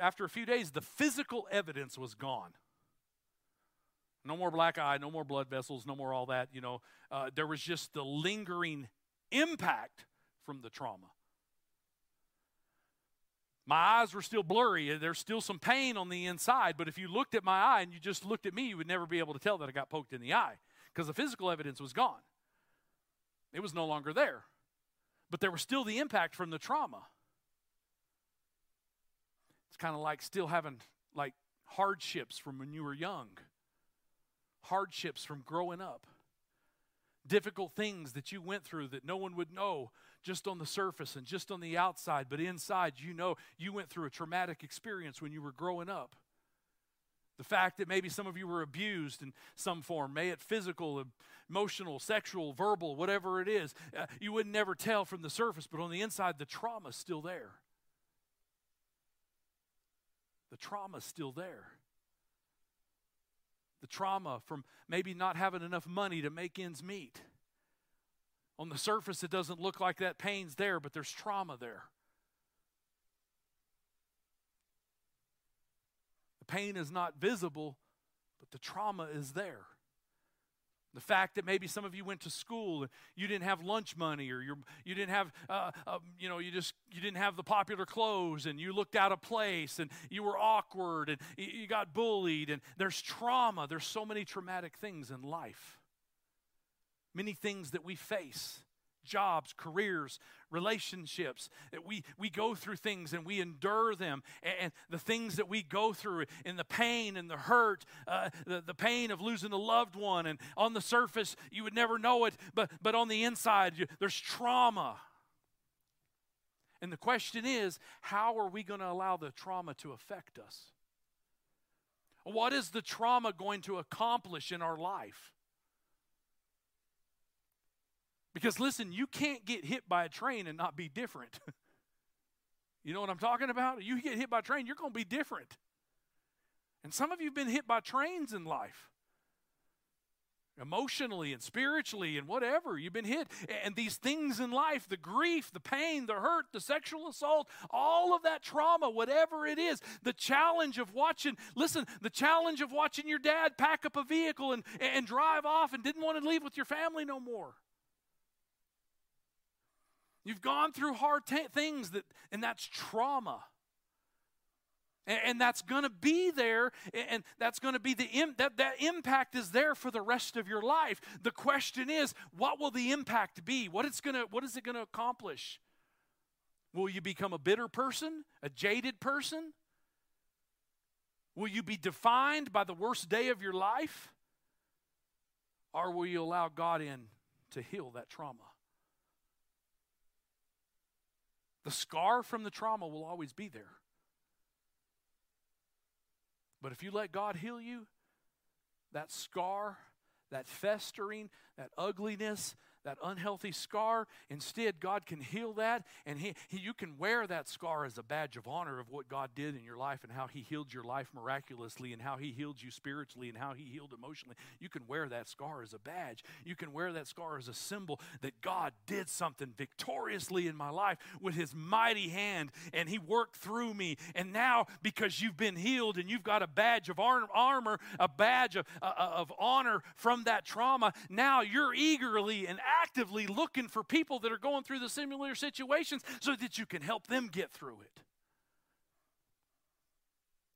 Speaker 2: after a few days, the physical evidence was gone. No more black eye, no more blood vessels, no more all that. You know, uh, there was just the lingering impact from the trauma. My eyes were still blurry. There's still some pain on the inside, but if you looked at my eye and you just looked at me, you would never be able to tell that I got poked in the eye because the physical evidence was gone. It was no longer there but there was still the impact from the trauma. It's kind of like still having like hardships from when you were young, hardships from growing up, difficult things that you went through that no one would know just on the surface and just on the outside, but inside you know you went through a traumatic experience when you were growing up. The fact that maybe some of you were abused in some form, may it physical, emotional, sexual, verbal, whatever it is, uh, you would never tell from the surface, but on the inside, the trauma's still there. The trauma's still there. The trauma from maybe not having enough money to make ends meet. On the surface, it doesn't look like that pain's there, but there's trauma there. Pain is not visible, but the trauma is there. The fact that maybe some of you went to school and you didn't have lunch money, or you you didn't have, uh, uh, you know, you just you didn't have the popular clothes, and you looked out of place, and you were awkward, and you got bullied, and there's trauma. There's so many traumatic things in life, many things that we face jobs, careers, relationships. We, we go through things and we endure them. And the things that we go through and the pain and the hurt, uh, the, the pain of losing a loved one. And on the surface, you would never know it, but, but on the inside, you, there's trauma. And the question is how are we going to allow the trauma to affect us? What is the trauma going to accomplish in our life? Because listen, you can't get hit by a train and not be different. [LAUGHS] you know what I'm talking about? You get hit by a train, you're going to be different. And some of you have been hit by trains in life. Emotionally and spiritually and whatever, you've been hit. And these things in life the grief, the pain, the hurt, the sexual assault, all of that trauma, whatever it is, the challenge of watching, listen, the challenge of watching your dad pack up a vehicle and, and drive off and didn't want to leave with your family no more. You've gone through hard t- things that, and that's trauma. And, and that's going to be there, and that's going to be the Im- that that impact is there for the rest of your life. The question is, what will the impact be? What it's going to what is it going to accomplish? Will you become a bitter person, a jaded person? Will you be defined by the worst day of your life? Or will you allow God in to heal that trauma? The scar from the trauma will always be there. But if you let God heal you, that scar, that festering, that ugliness, that unhealthy scar. Instead, God can heal that, and he, he, you can wear that scar as a badge of honor of what God did in your life and how He healed your life miraculously, and how He healed you spiritually, and how He healed emotionally. You can wear that scar as a badge. You can wear that scar as a symbol that God did something victoriously in my life with His mighty hand, and He worked through me. And now, because you've been healed and you've got a badge of armor, a badge of, uh, of honor from that trauma, now you're eagerly and actively looking for people that are going through the similar situations so that you can help them get through it.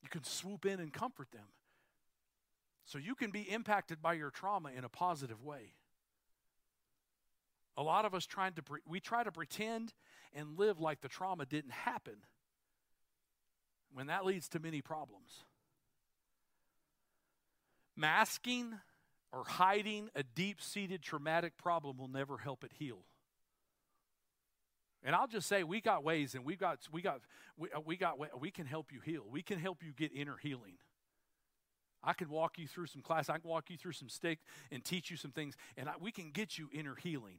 Speaker 2: You can swoop in and comfort them. So you can be impacted by your trauma in a positive way. A lot of us trying to pre- we try to pretend and live like the trauma didn't happen. When that leads to many problems. Masking or hiding a deep seated traumatic problem will never help it heal. And I'll just say we got ways and we got we got we, uh, we got we can help you heal. We can help you get inner healing. I can walk you through some class. I can walk you through some stick and teach you some things and I, we can get you inner healing.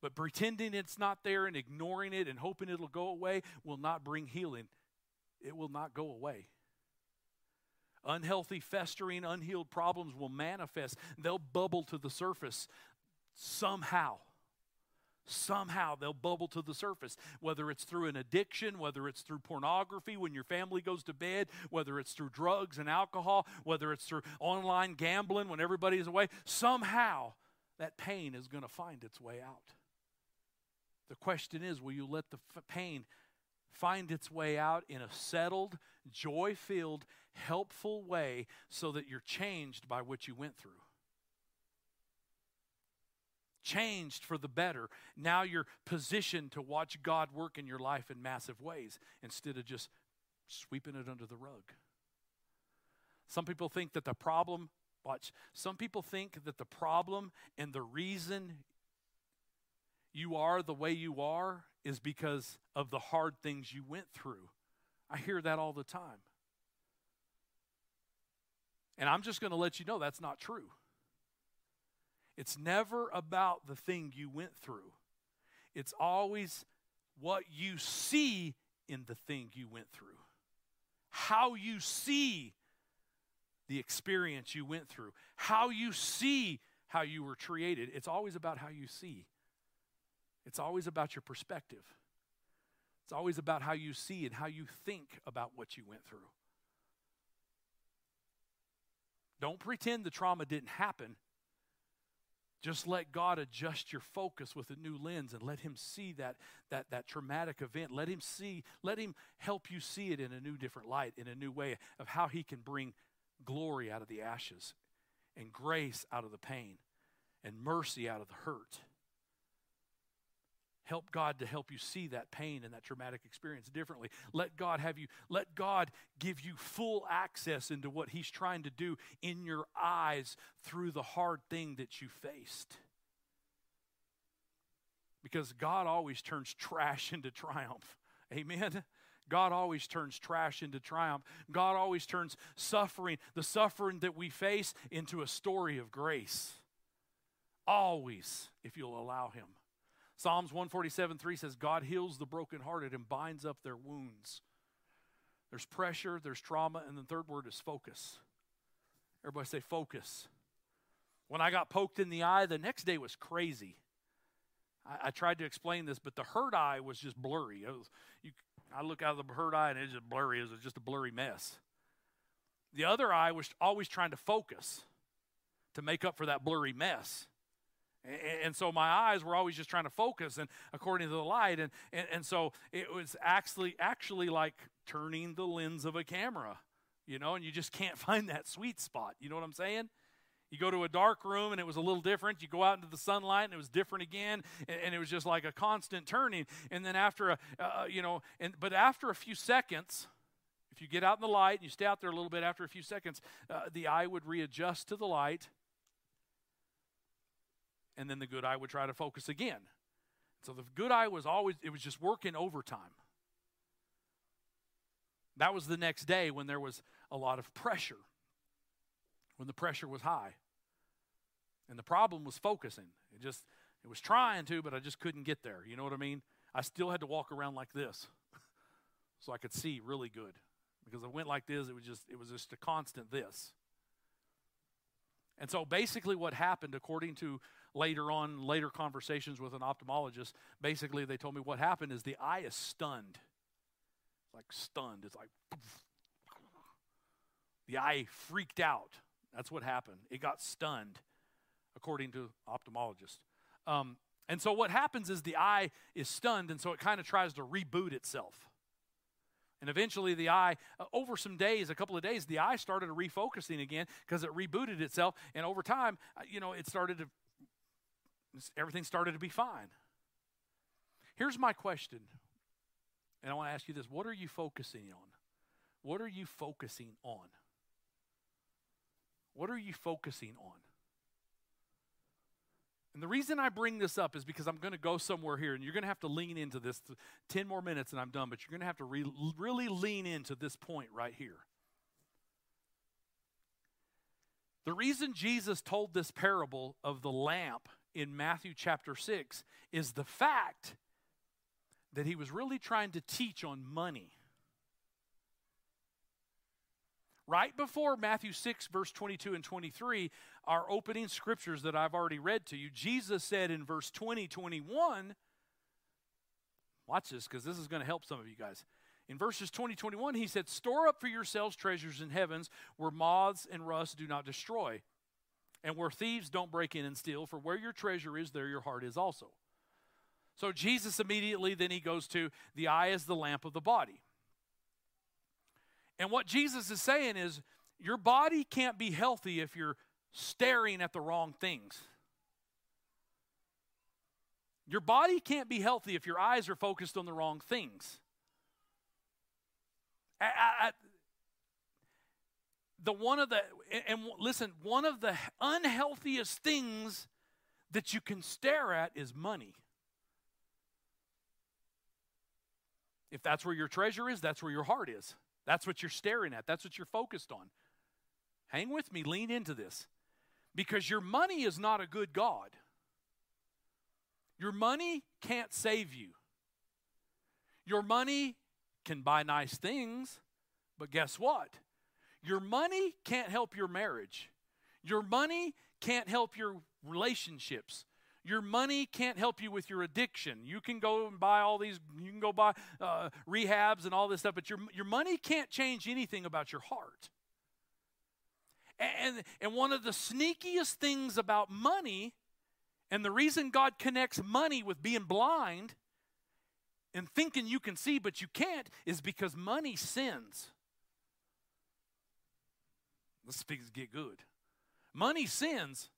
Speaker 2: But pretending it's not there and ignoring it and hoping it'll go away will not bring healing. It will not go away. Unhealthy, festering, unhealed problems will manifest. They'll bubble to the surface somehow. Somehow they'll bubble to the surface, whether it's through an addiction, whether it's through pornography when your family goes to bed, whether it's through drugs and alcohol, whether it's through online gambling when everybody's away. Somehow that pain is going to find its way out. The question is will you let the f- pain find its way out in a settled, joy filled, helpful way so that you're changed by what you went through. Changed for the better. Now you're positioned to watch God work in your life in massive ways instead of just sweeping it under the rug. Some people think that the problem, watch, some people think that the problem and the reason you are the way you are is because of the hard things you went through. I hear that all the time. And I'm just going to let you know that's not true. It's never about the thing you went through, it's always what you see in the thing you went through. How you see the experience you went through, how you see how you were created. It's always about how you see. It's always about your perspective. It's always about how you see and how you think about what you went through. Don't pretend the trauma didn't happen. Just let God adjust your focus with a new lens and let Him see that, that, that traumatic event. Let Him see, let Him help you see it in a new, different light, in a new way of how He can bring glory out of the ashes and grace out of the pain and mercy out of the hurt. Help God to help you see that pain and that traumatic experience differently. Let God have you, let God give you full access into what He's trying to do in your eyes through the hard thing that you faced. Because God always turns trash [LAUGHS] into triumph. Amen. God always turns trash into triumph. God always turns suffering, the suffering that we face, into a story of grace. Always, if you'll allow Him. Psalms 147 3 says, God heals the brokenhearted and binds up their wounds. There's pressure, there's trauma, and the third word is focus. Everybody say focus. When I got poked in the eye, the next day was crazy. I, I tried to explain this, but the hurt eye was just blurry. Was, you, I look out of the hurt eye and it's just blurry. It was just a blurry mess. The other eye was always trying to focus to make up for that blurry mess. And so my eyes were always just trying to focus and according to the light. And, and, and so it was actually actually like turning the lens of a camera, you know, and you just can't [LAUGHS] find that sweet spot. You know what I'm saying? You go to a dark room and it was a little different. You go out into the sunlight and it was different again, and, and it was just like a constant turning. And then after a, uh, you know, and but after a few seconds, if you get out in the light and you stay out there a little bit, after a few seconds, uh, the eye would readjust to the light, and then the good eye would try to focus again. So the good eye was always, it was just working overtime. That was the next day when there was a lot of pressure, when the pressure was high. And the problem was focusing. It just, it was trying to, but I just couldn't get there. You know what I mean? I still had to walk around like this [LAUGHS] so I could see really good. Because I went like this, it was just, it was just a constant this. And so basically, what happened, according to later on, later conversations with an ophthalmologist, basically they told me what happened is the eye is stunned. It's like stunned. It's like the eye freaked out. That's what happened. It got stunned, according to ophthalmologists. Um, and so what happens is the eye is stunned, and so it kind of tries to reboot itself. And eventually, the eye, uh, over some days, a couple of days, the eye started refocusing again because it rebooted itself. And over time, uh, you know, it started to, everything started to be fine. Here's my question, and I want to ask you this What are you focusing on? What are you focusing on? What are you focusing on? And the reason I bring this up is because I'm going to go somewhere here, and you're going to have to lean into this. 10 more minutes and I'm done, but you're going to have to re- really lean into this point right here. The reason Jesus told this parable of the lamp in Matthew chapter 6 is the fact that he was really trying to teach on money. Right before Matthew 6, verse 22 and 23, our opening scriptures that I've already read to you, Jesus said in verse 20, 21, watch this because this is going to help some of you guys. In verses 20, 21, he said, Store up for yourselves treasures in heavens where moths and rust do not destroy, and where thieves don't break in and steal, for where your treasure is, there your heart is also. So Jesus immediately then he goes to the eye is the lamp of the body. And what Jesus is saying is, your body can't be healthy if you're staring at the wrong things. Your body can't be healthy if your eyes are focused on the wrong things. The one of the and listen, one of the unhealthiest things that you can stare at is money. If that's where your treasure is, that's where your heart is. That's what you're staring at. That's what you're focused on. Hang with me, lean into this. Because your money is not a good God. Your money can't save you. Your money can buy nice things, but guess what? Your money can't help your marriage. Your money can't help your relationships. Your money can't help you with your addiction. You can go and buy all these, you can go buy uh, rehabs and all this stuff, but your, your money can't change anything about your heart. And, and one of the sneakiest things about money, and the reason God connects money with being blind and thinking you can see but you can't, is because money sins. Let's get good. Money sins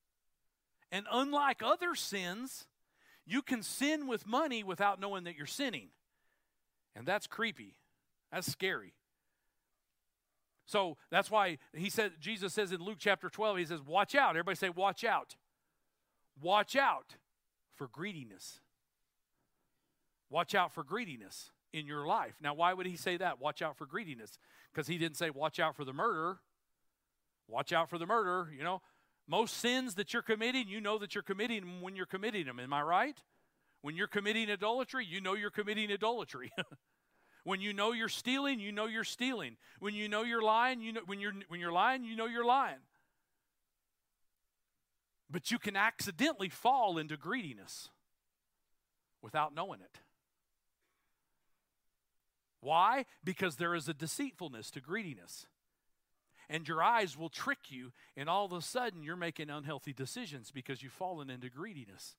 Speaker 2: and unlike other sins, you can sin with money without knowing that you're sinning. And that's creepy. That's scary. So that's why he said, Jesus says in Luke chapter 12, he says, Watch out. Everybody say, Watch out. Watch out for greediness. Watch out for greediness in your life. Now, why would he say that? Watch out for greediness. Because he didn't say, Watch out for the murder. Watch out for the murder. You know, most sins that you're committing, you know that you're committing them when you're committing them. Am I right? When you're committing adultery, you know you're committing adultery. [LAUGHS] when you know you're stealing, you know you're stealing. When you know you're lying, you know when you're when you're lying, you know you're lying. But you can accidentally fall into greediness without knowing it. Why? Because there is a deceitfulness to greediness and your eyes will trick you, and all of a sudden you're making unhealthy decisions because you've fallen into greediness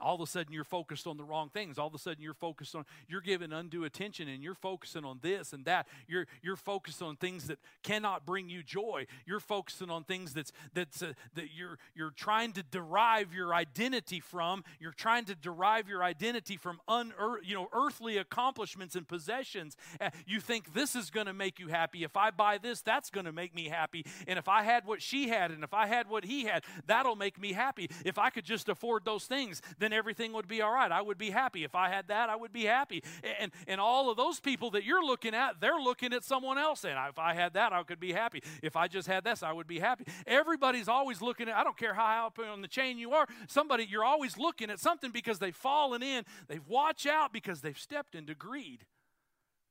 Speaker 2: all of a sudden you're focused on the wrong things. All of a sudden you're focused on you're giving undue attention and you're focusing on this and that. You're you're focused on things that cannot bring you joy. You're focusing on things that's that's uh, that you're you're trying to derive your identity from. You're trying to derive your identity from un you know earthly accomplishments and possessions. Uh, you think this is going to make you happy. If i buy this that's going to make me happy. And if i had what she had and if i had what he had that'll make me happy. If i could just afford those things then then everything would be all right. I would be happy. If I had that, I would be happy. And, and all of those people that you're looking at, they're looking at someone else And if I had that, I could be happy. If I just had this, I would be happy. Everybody's always looking at, I don't care how high up on the chain you are, somebody, you're always looking at something because they've fallen in. They've watch out because they've stepped into greed,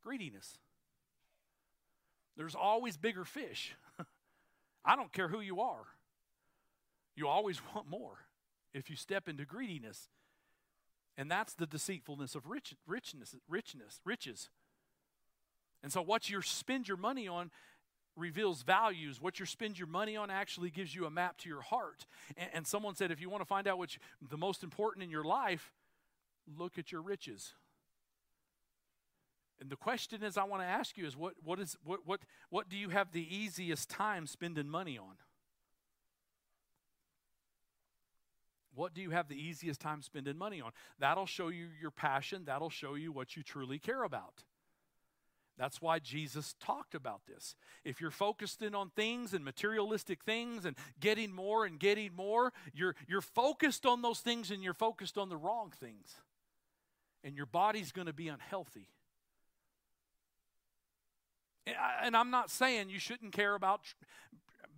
Speaker 2: greediness. There's always bigger fish. [LAUGHS] I don't care who you are. You always [LAUGHS] want more if you step into greediness. And that's the deceitfulness of rich, richness, richness, riches. And so what you spend your money on reveals values. What you spend your money on actually gives you a map to your heart. And, and someone said, if you want to find out what's the most important in your life, look at your riches. And the question is I want to ask you is what, what, is, what, what, what do you have the easiest time spending money on? What do you have the easiest time spending money on? That'll show you your passion. That'll show you what you truly care about. That's why Jesus talked about this. If you're focused in on things and materialistic things and getting more and getting more, you're, you're focused on those things and you're focused on the wrong things. And your body's going to be unhealthy. And I'm not saying you shouldn't care about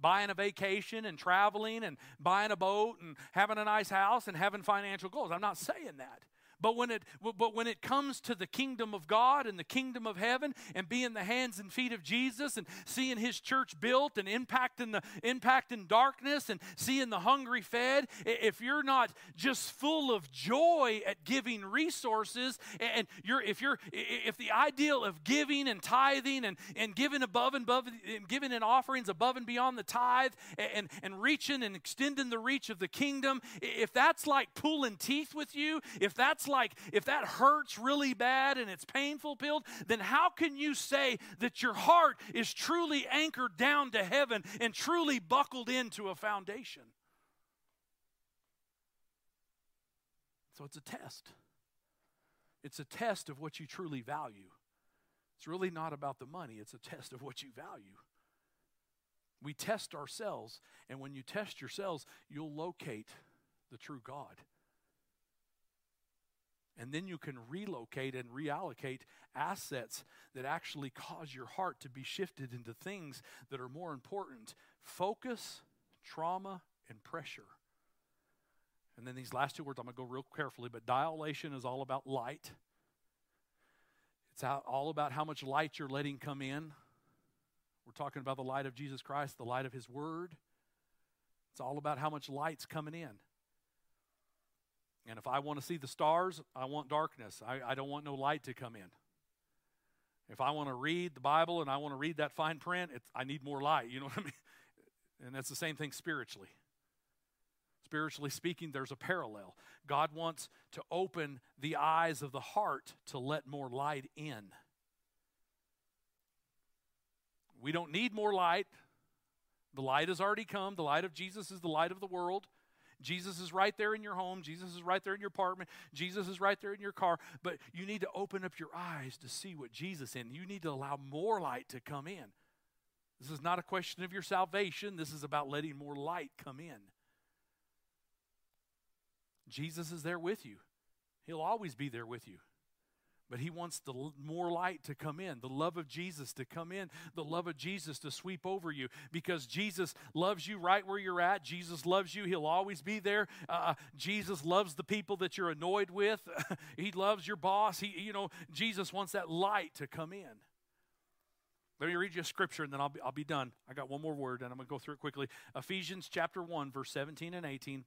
Speaker 2: buying a vacation and traveling and buying a boat and having a nice house and having financial goals. I'm not saying that. But when it but when it comes to the kingdom of God and the kingdom of heaven and being the hands and feet of Jesus and seeing his church built and impacting the impacting darkness and seeing the hungry fed, if you're not just full of joy at giving resources and you're if you're if the ideal of giving and tithing and, and giving above and above and giving in offerings above and beyond the tithe and, and reaching and extending the reach of the kingdom, if that's like pulling teeth with you, if that's like, if that hurts really bad and it's painful, pilled, then how can you say that your heart is truly anchored down to heaven and truly buckled into a foundation? So it's a test. It's a test of what you truly value. It's really not about the money, it's a test of what you value. We test ourselves, and when you test yourselves, you'll locate the true God. And then you can relocate and reallocate assets that actually cause your heart to be shifted into things that are more important focus, trauma, and pressure. And then these last two words, I'm going to go real carefully, but dilation is all about light. It's all about how much light you're letting come in. We're talking about the light of Jesus Christ, the light of His Word. It's all about how much light's coming in. And if I want to see the stars, I want darkness. I, I don't want no light to come in. If I want to read the Bible and I want to read that fine print, I need more light. You know what I mean? [LAUGHS] And that's the same thing spiritually. Spiritually speaking, there's a parallel. God wants to open the eyes of the heart to let more light in. We don't need more light. The light has already come. The light of Jesus is the light of the world. Jesus is right there in your home. Jesus is right there in your apartment. Jesus is right there in your car. But you need to open up your eyes to see what Jesus is. You need to allow more light to come in. This is not a question of your salvation. This is about letting more light come in. Jesus is there with you. He'll always be there with you. But he wants the more light to come in, the love of Jesus to come in, the love of Jesus to sweep over you because Jesus loves you right where you're at. Jesus loves you. He'll always be there. Uh, uh Jesus loves the people that you're annoyed with. [LAUGHS] he loves your boss. He, you know, Jesus wants that light to come in. Let me read you a scripture and then I'll be, I'll be done. I got one more word and I'm going to go through it quickly. Ephesians chapter 1, verse 17 and 18.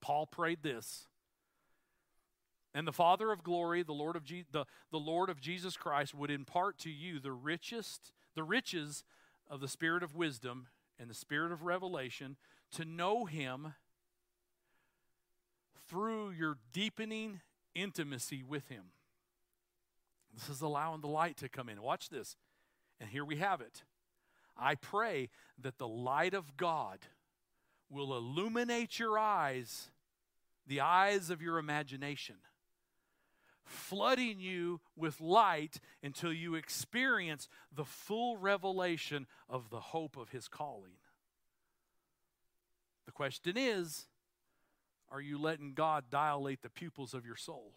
Speaker 2: Paul prayed this. And the Father of glory, the Lord of, Je- the, the Lord of Jesus Christ, would impart to you the richest, the riches of the spirit of wisdom and the spirit of revelation to know him through your deepening intimacy with him. This is allowing the light to come in. Watch this. And here we have it. I pray that the light of God will illuminate your eyes, the eyes of your imagination flooding you with light until you experience the full revelation of the hope of his calling. The question is Are you letting God dilate the pupils of your soul?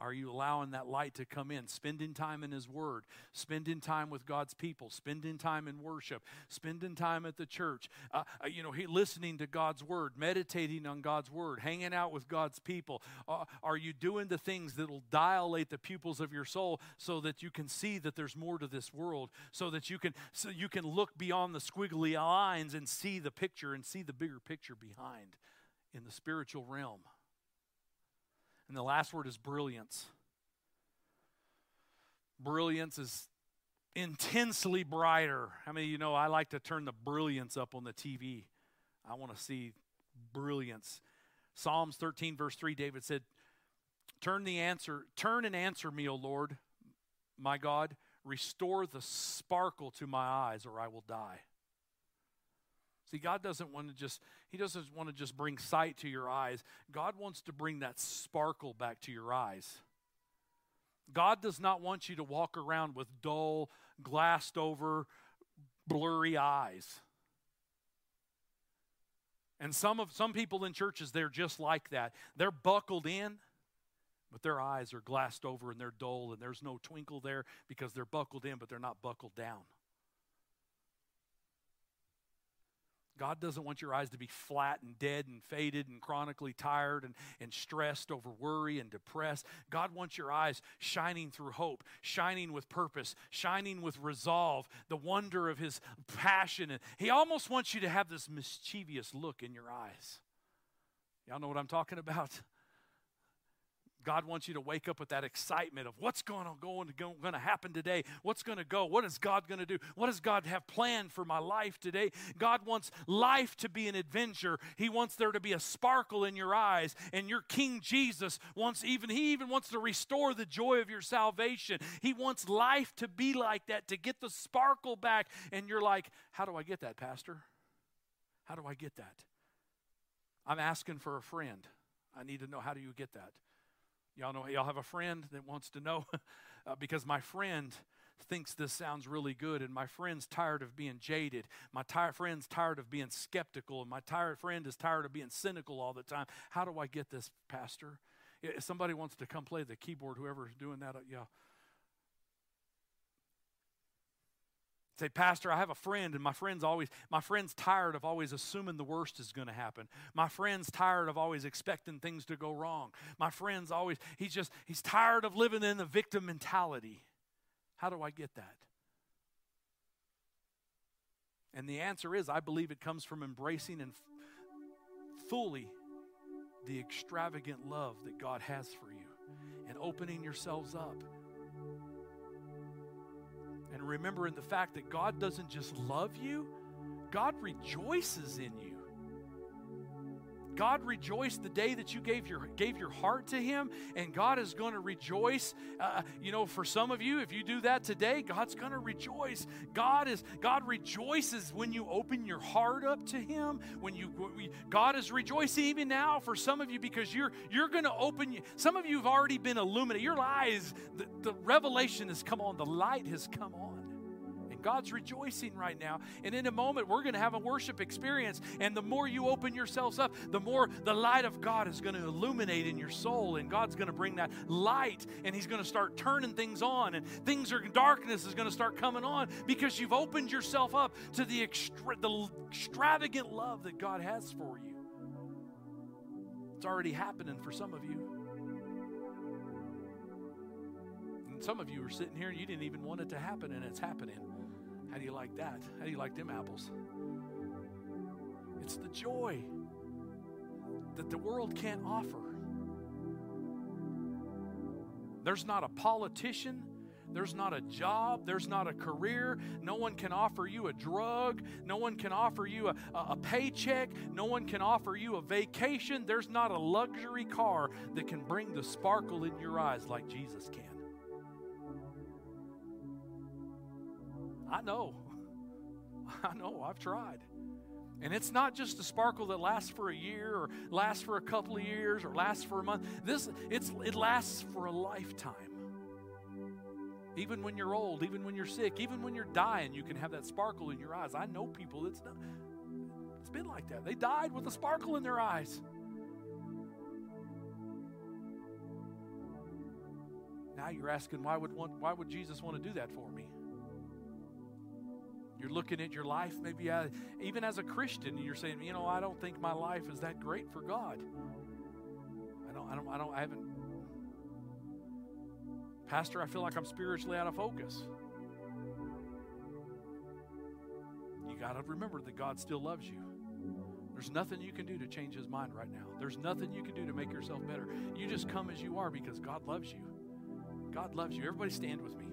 Speaker 2: Are you allowing that light to come in? Spending time in His Word, spending time with God's people, spending time in worship, spending time at the church, uh, uh, you know, listening to God's Word, meditating on God's Word, hanging out with God's people. Uh, are you doing the things that will dilate the pupils of your soul so that you can see that there's more to this world, so that you can, so you can look beyond the squiggly lines and see the picture and see the bigger picture behind in the spiritual realm? And the last word is brilliance. Brilliance is intensely brighter. How many of you know I like to turn the brilliance up on the TV? I want to see brilliance. Psalms 13, verse 3, David said, Turn the answer, turn and answer me, O Lord, my God. Restore the sparkle to my eyes, or I will die. See, God doesn't want to just, He doesn't want to just bring sight to your eyes. God wants to bring that sparkle back to your eyes. God does not want you to walk around with dull, glassed over, blurry eyes. And some of some people in churches they're just like that. They're buckled in, but their eyes are glassed over and they're dull and there's no twinkle there because they're buckled in but they're not buckled down. God doesn't want your eyes to be flat and dead and faded and chronically tired and, and stressed over worry and depressed. God wants your eyes shining through hope, shining with purpose, shining with resolve, the wonder of His passion. And He almost wants you to have this mischievous look in your eyes. Y'all know what I'm talking about? God wants you to wake up with that excitement of what's going to go and going to happen today. What's going to go? What is God going to do? What does God have planned for my life today? God wants life to be an adventure. He wants there to be a sparkle in your eyes. And your King Jesus wants even he even wants to restore the joy of your salvation. He wants life to be like that to get the sparkle back. And you're like, "How do I get that, pastor? How do I get that?" I'm asking for a friend. I need to know how do you get that? Y'all know, y'all have a friend that wants to know [LAUGHS] uh, because my friend thinks this sounds really good, and my friend's tired of being jaded. My tire, friend's tired of being skeptical, and my tired friend is tired of being cynical all the time. How do I get this, Pastor? If somebody wants to come play the keyboard, whoever's doing that, uh, yeah, Say, Pastor, I have a friend, and my friend's always, my friend's tired of always assuming the worst is going to happen. My friend's tired of always expecting things to go wrong. My friend's always, he's just, he's tired of living in the victim mentality. How do I get that? And the answer is I believe it comes from embracing and fully the extravagant love that God has for you and opening yourselves up and remembering the fact that God doesn't just love you, God rejoices in you. God rejoiced the day that you gave your gave your heart to Him, and God is going to rejoice. Uh, you know, for some of you, if you do that today, God's going to rejoice. God is God rejoices when you open your heart up to Him. When you God is rejoicing even now for some of you because you're you're going to open. Some of you have already been illuminated. Your eyes, the, the revelation has come on. The light has come on. God's rejoicing right now. And in a moment, we're going to have a worship experience. And the more you open yourselves up, the more the light of God is going to illuminate in your soul. And God's going to bring that light and He's going to start turning things on. And things are, darkness is going to start coming on because you've opened yourself up to the, extra, the extravagant love that God has for you. It's already happening for some of you. And some of you are sitting here and you didn't even want it to happen, and it's happening. How do you like that? How do you like them apples? It's the joy that the world can't offer. There's not a politician. There's not a job. There's not a career. No one can offer you a drug. No one can offer you a, a, paycheck. No one can offer you a vacation. There's not a luxury car that can bring the sparkle in your eyes like Jesus can. I know. [LAUGHS] I know. I've tried. And it's not just a sparkle that lasts for a year or lasts for a couple of years or lasts for a month. This it's it lasts for a lifetime. Even when you're old, even when you're sick, even when you're dying, you can have that sparkle in your eyes. I know people that's not It's been like that. They died with a sparkle in their eyes. Now you're asking, why would, one, why would Jesus want to do that for me? You're looking at your life, maybe uh, even as a Christian, and you're saying, you know, I don't think my life is that great for God. I don't, I don't, I don't, I haven't. Pastor, I feel like I'm spiritually out of focus. You got to remember that God still loves you. There's nothing you can do to change his mind right now. There's nothing you can do to make yourself better. You just come as you are because God loves you. God loves you. Everybody stand with me.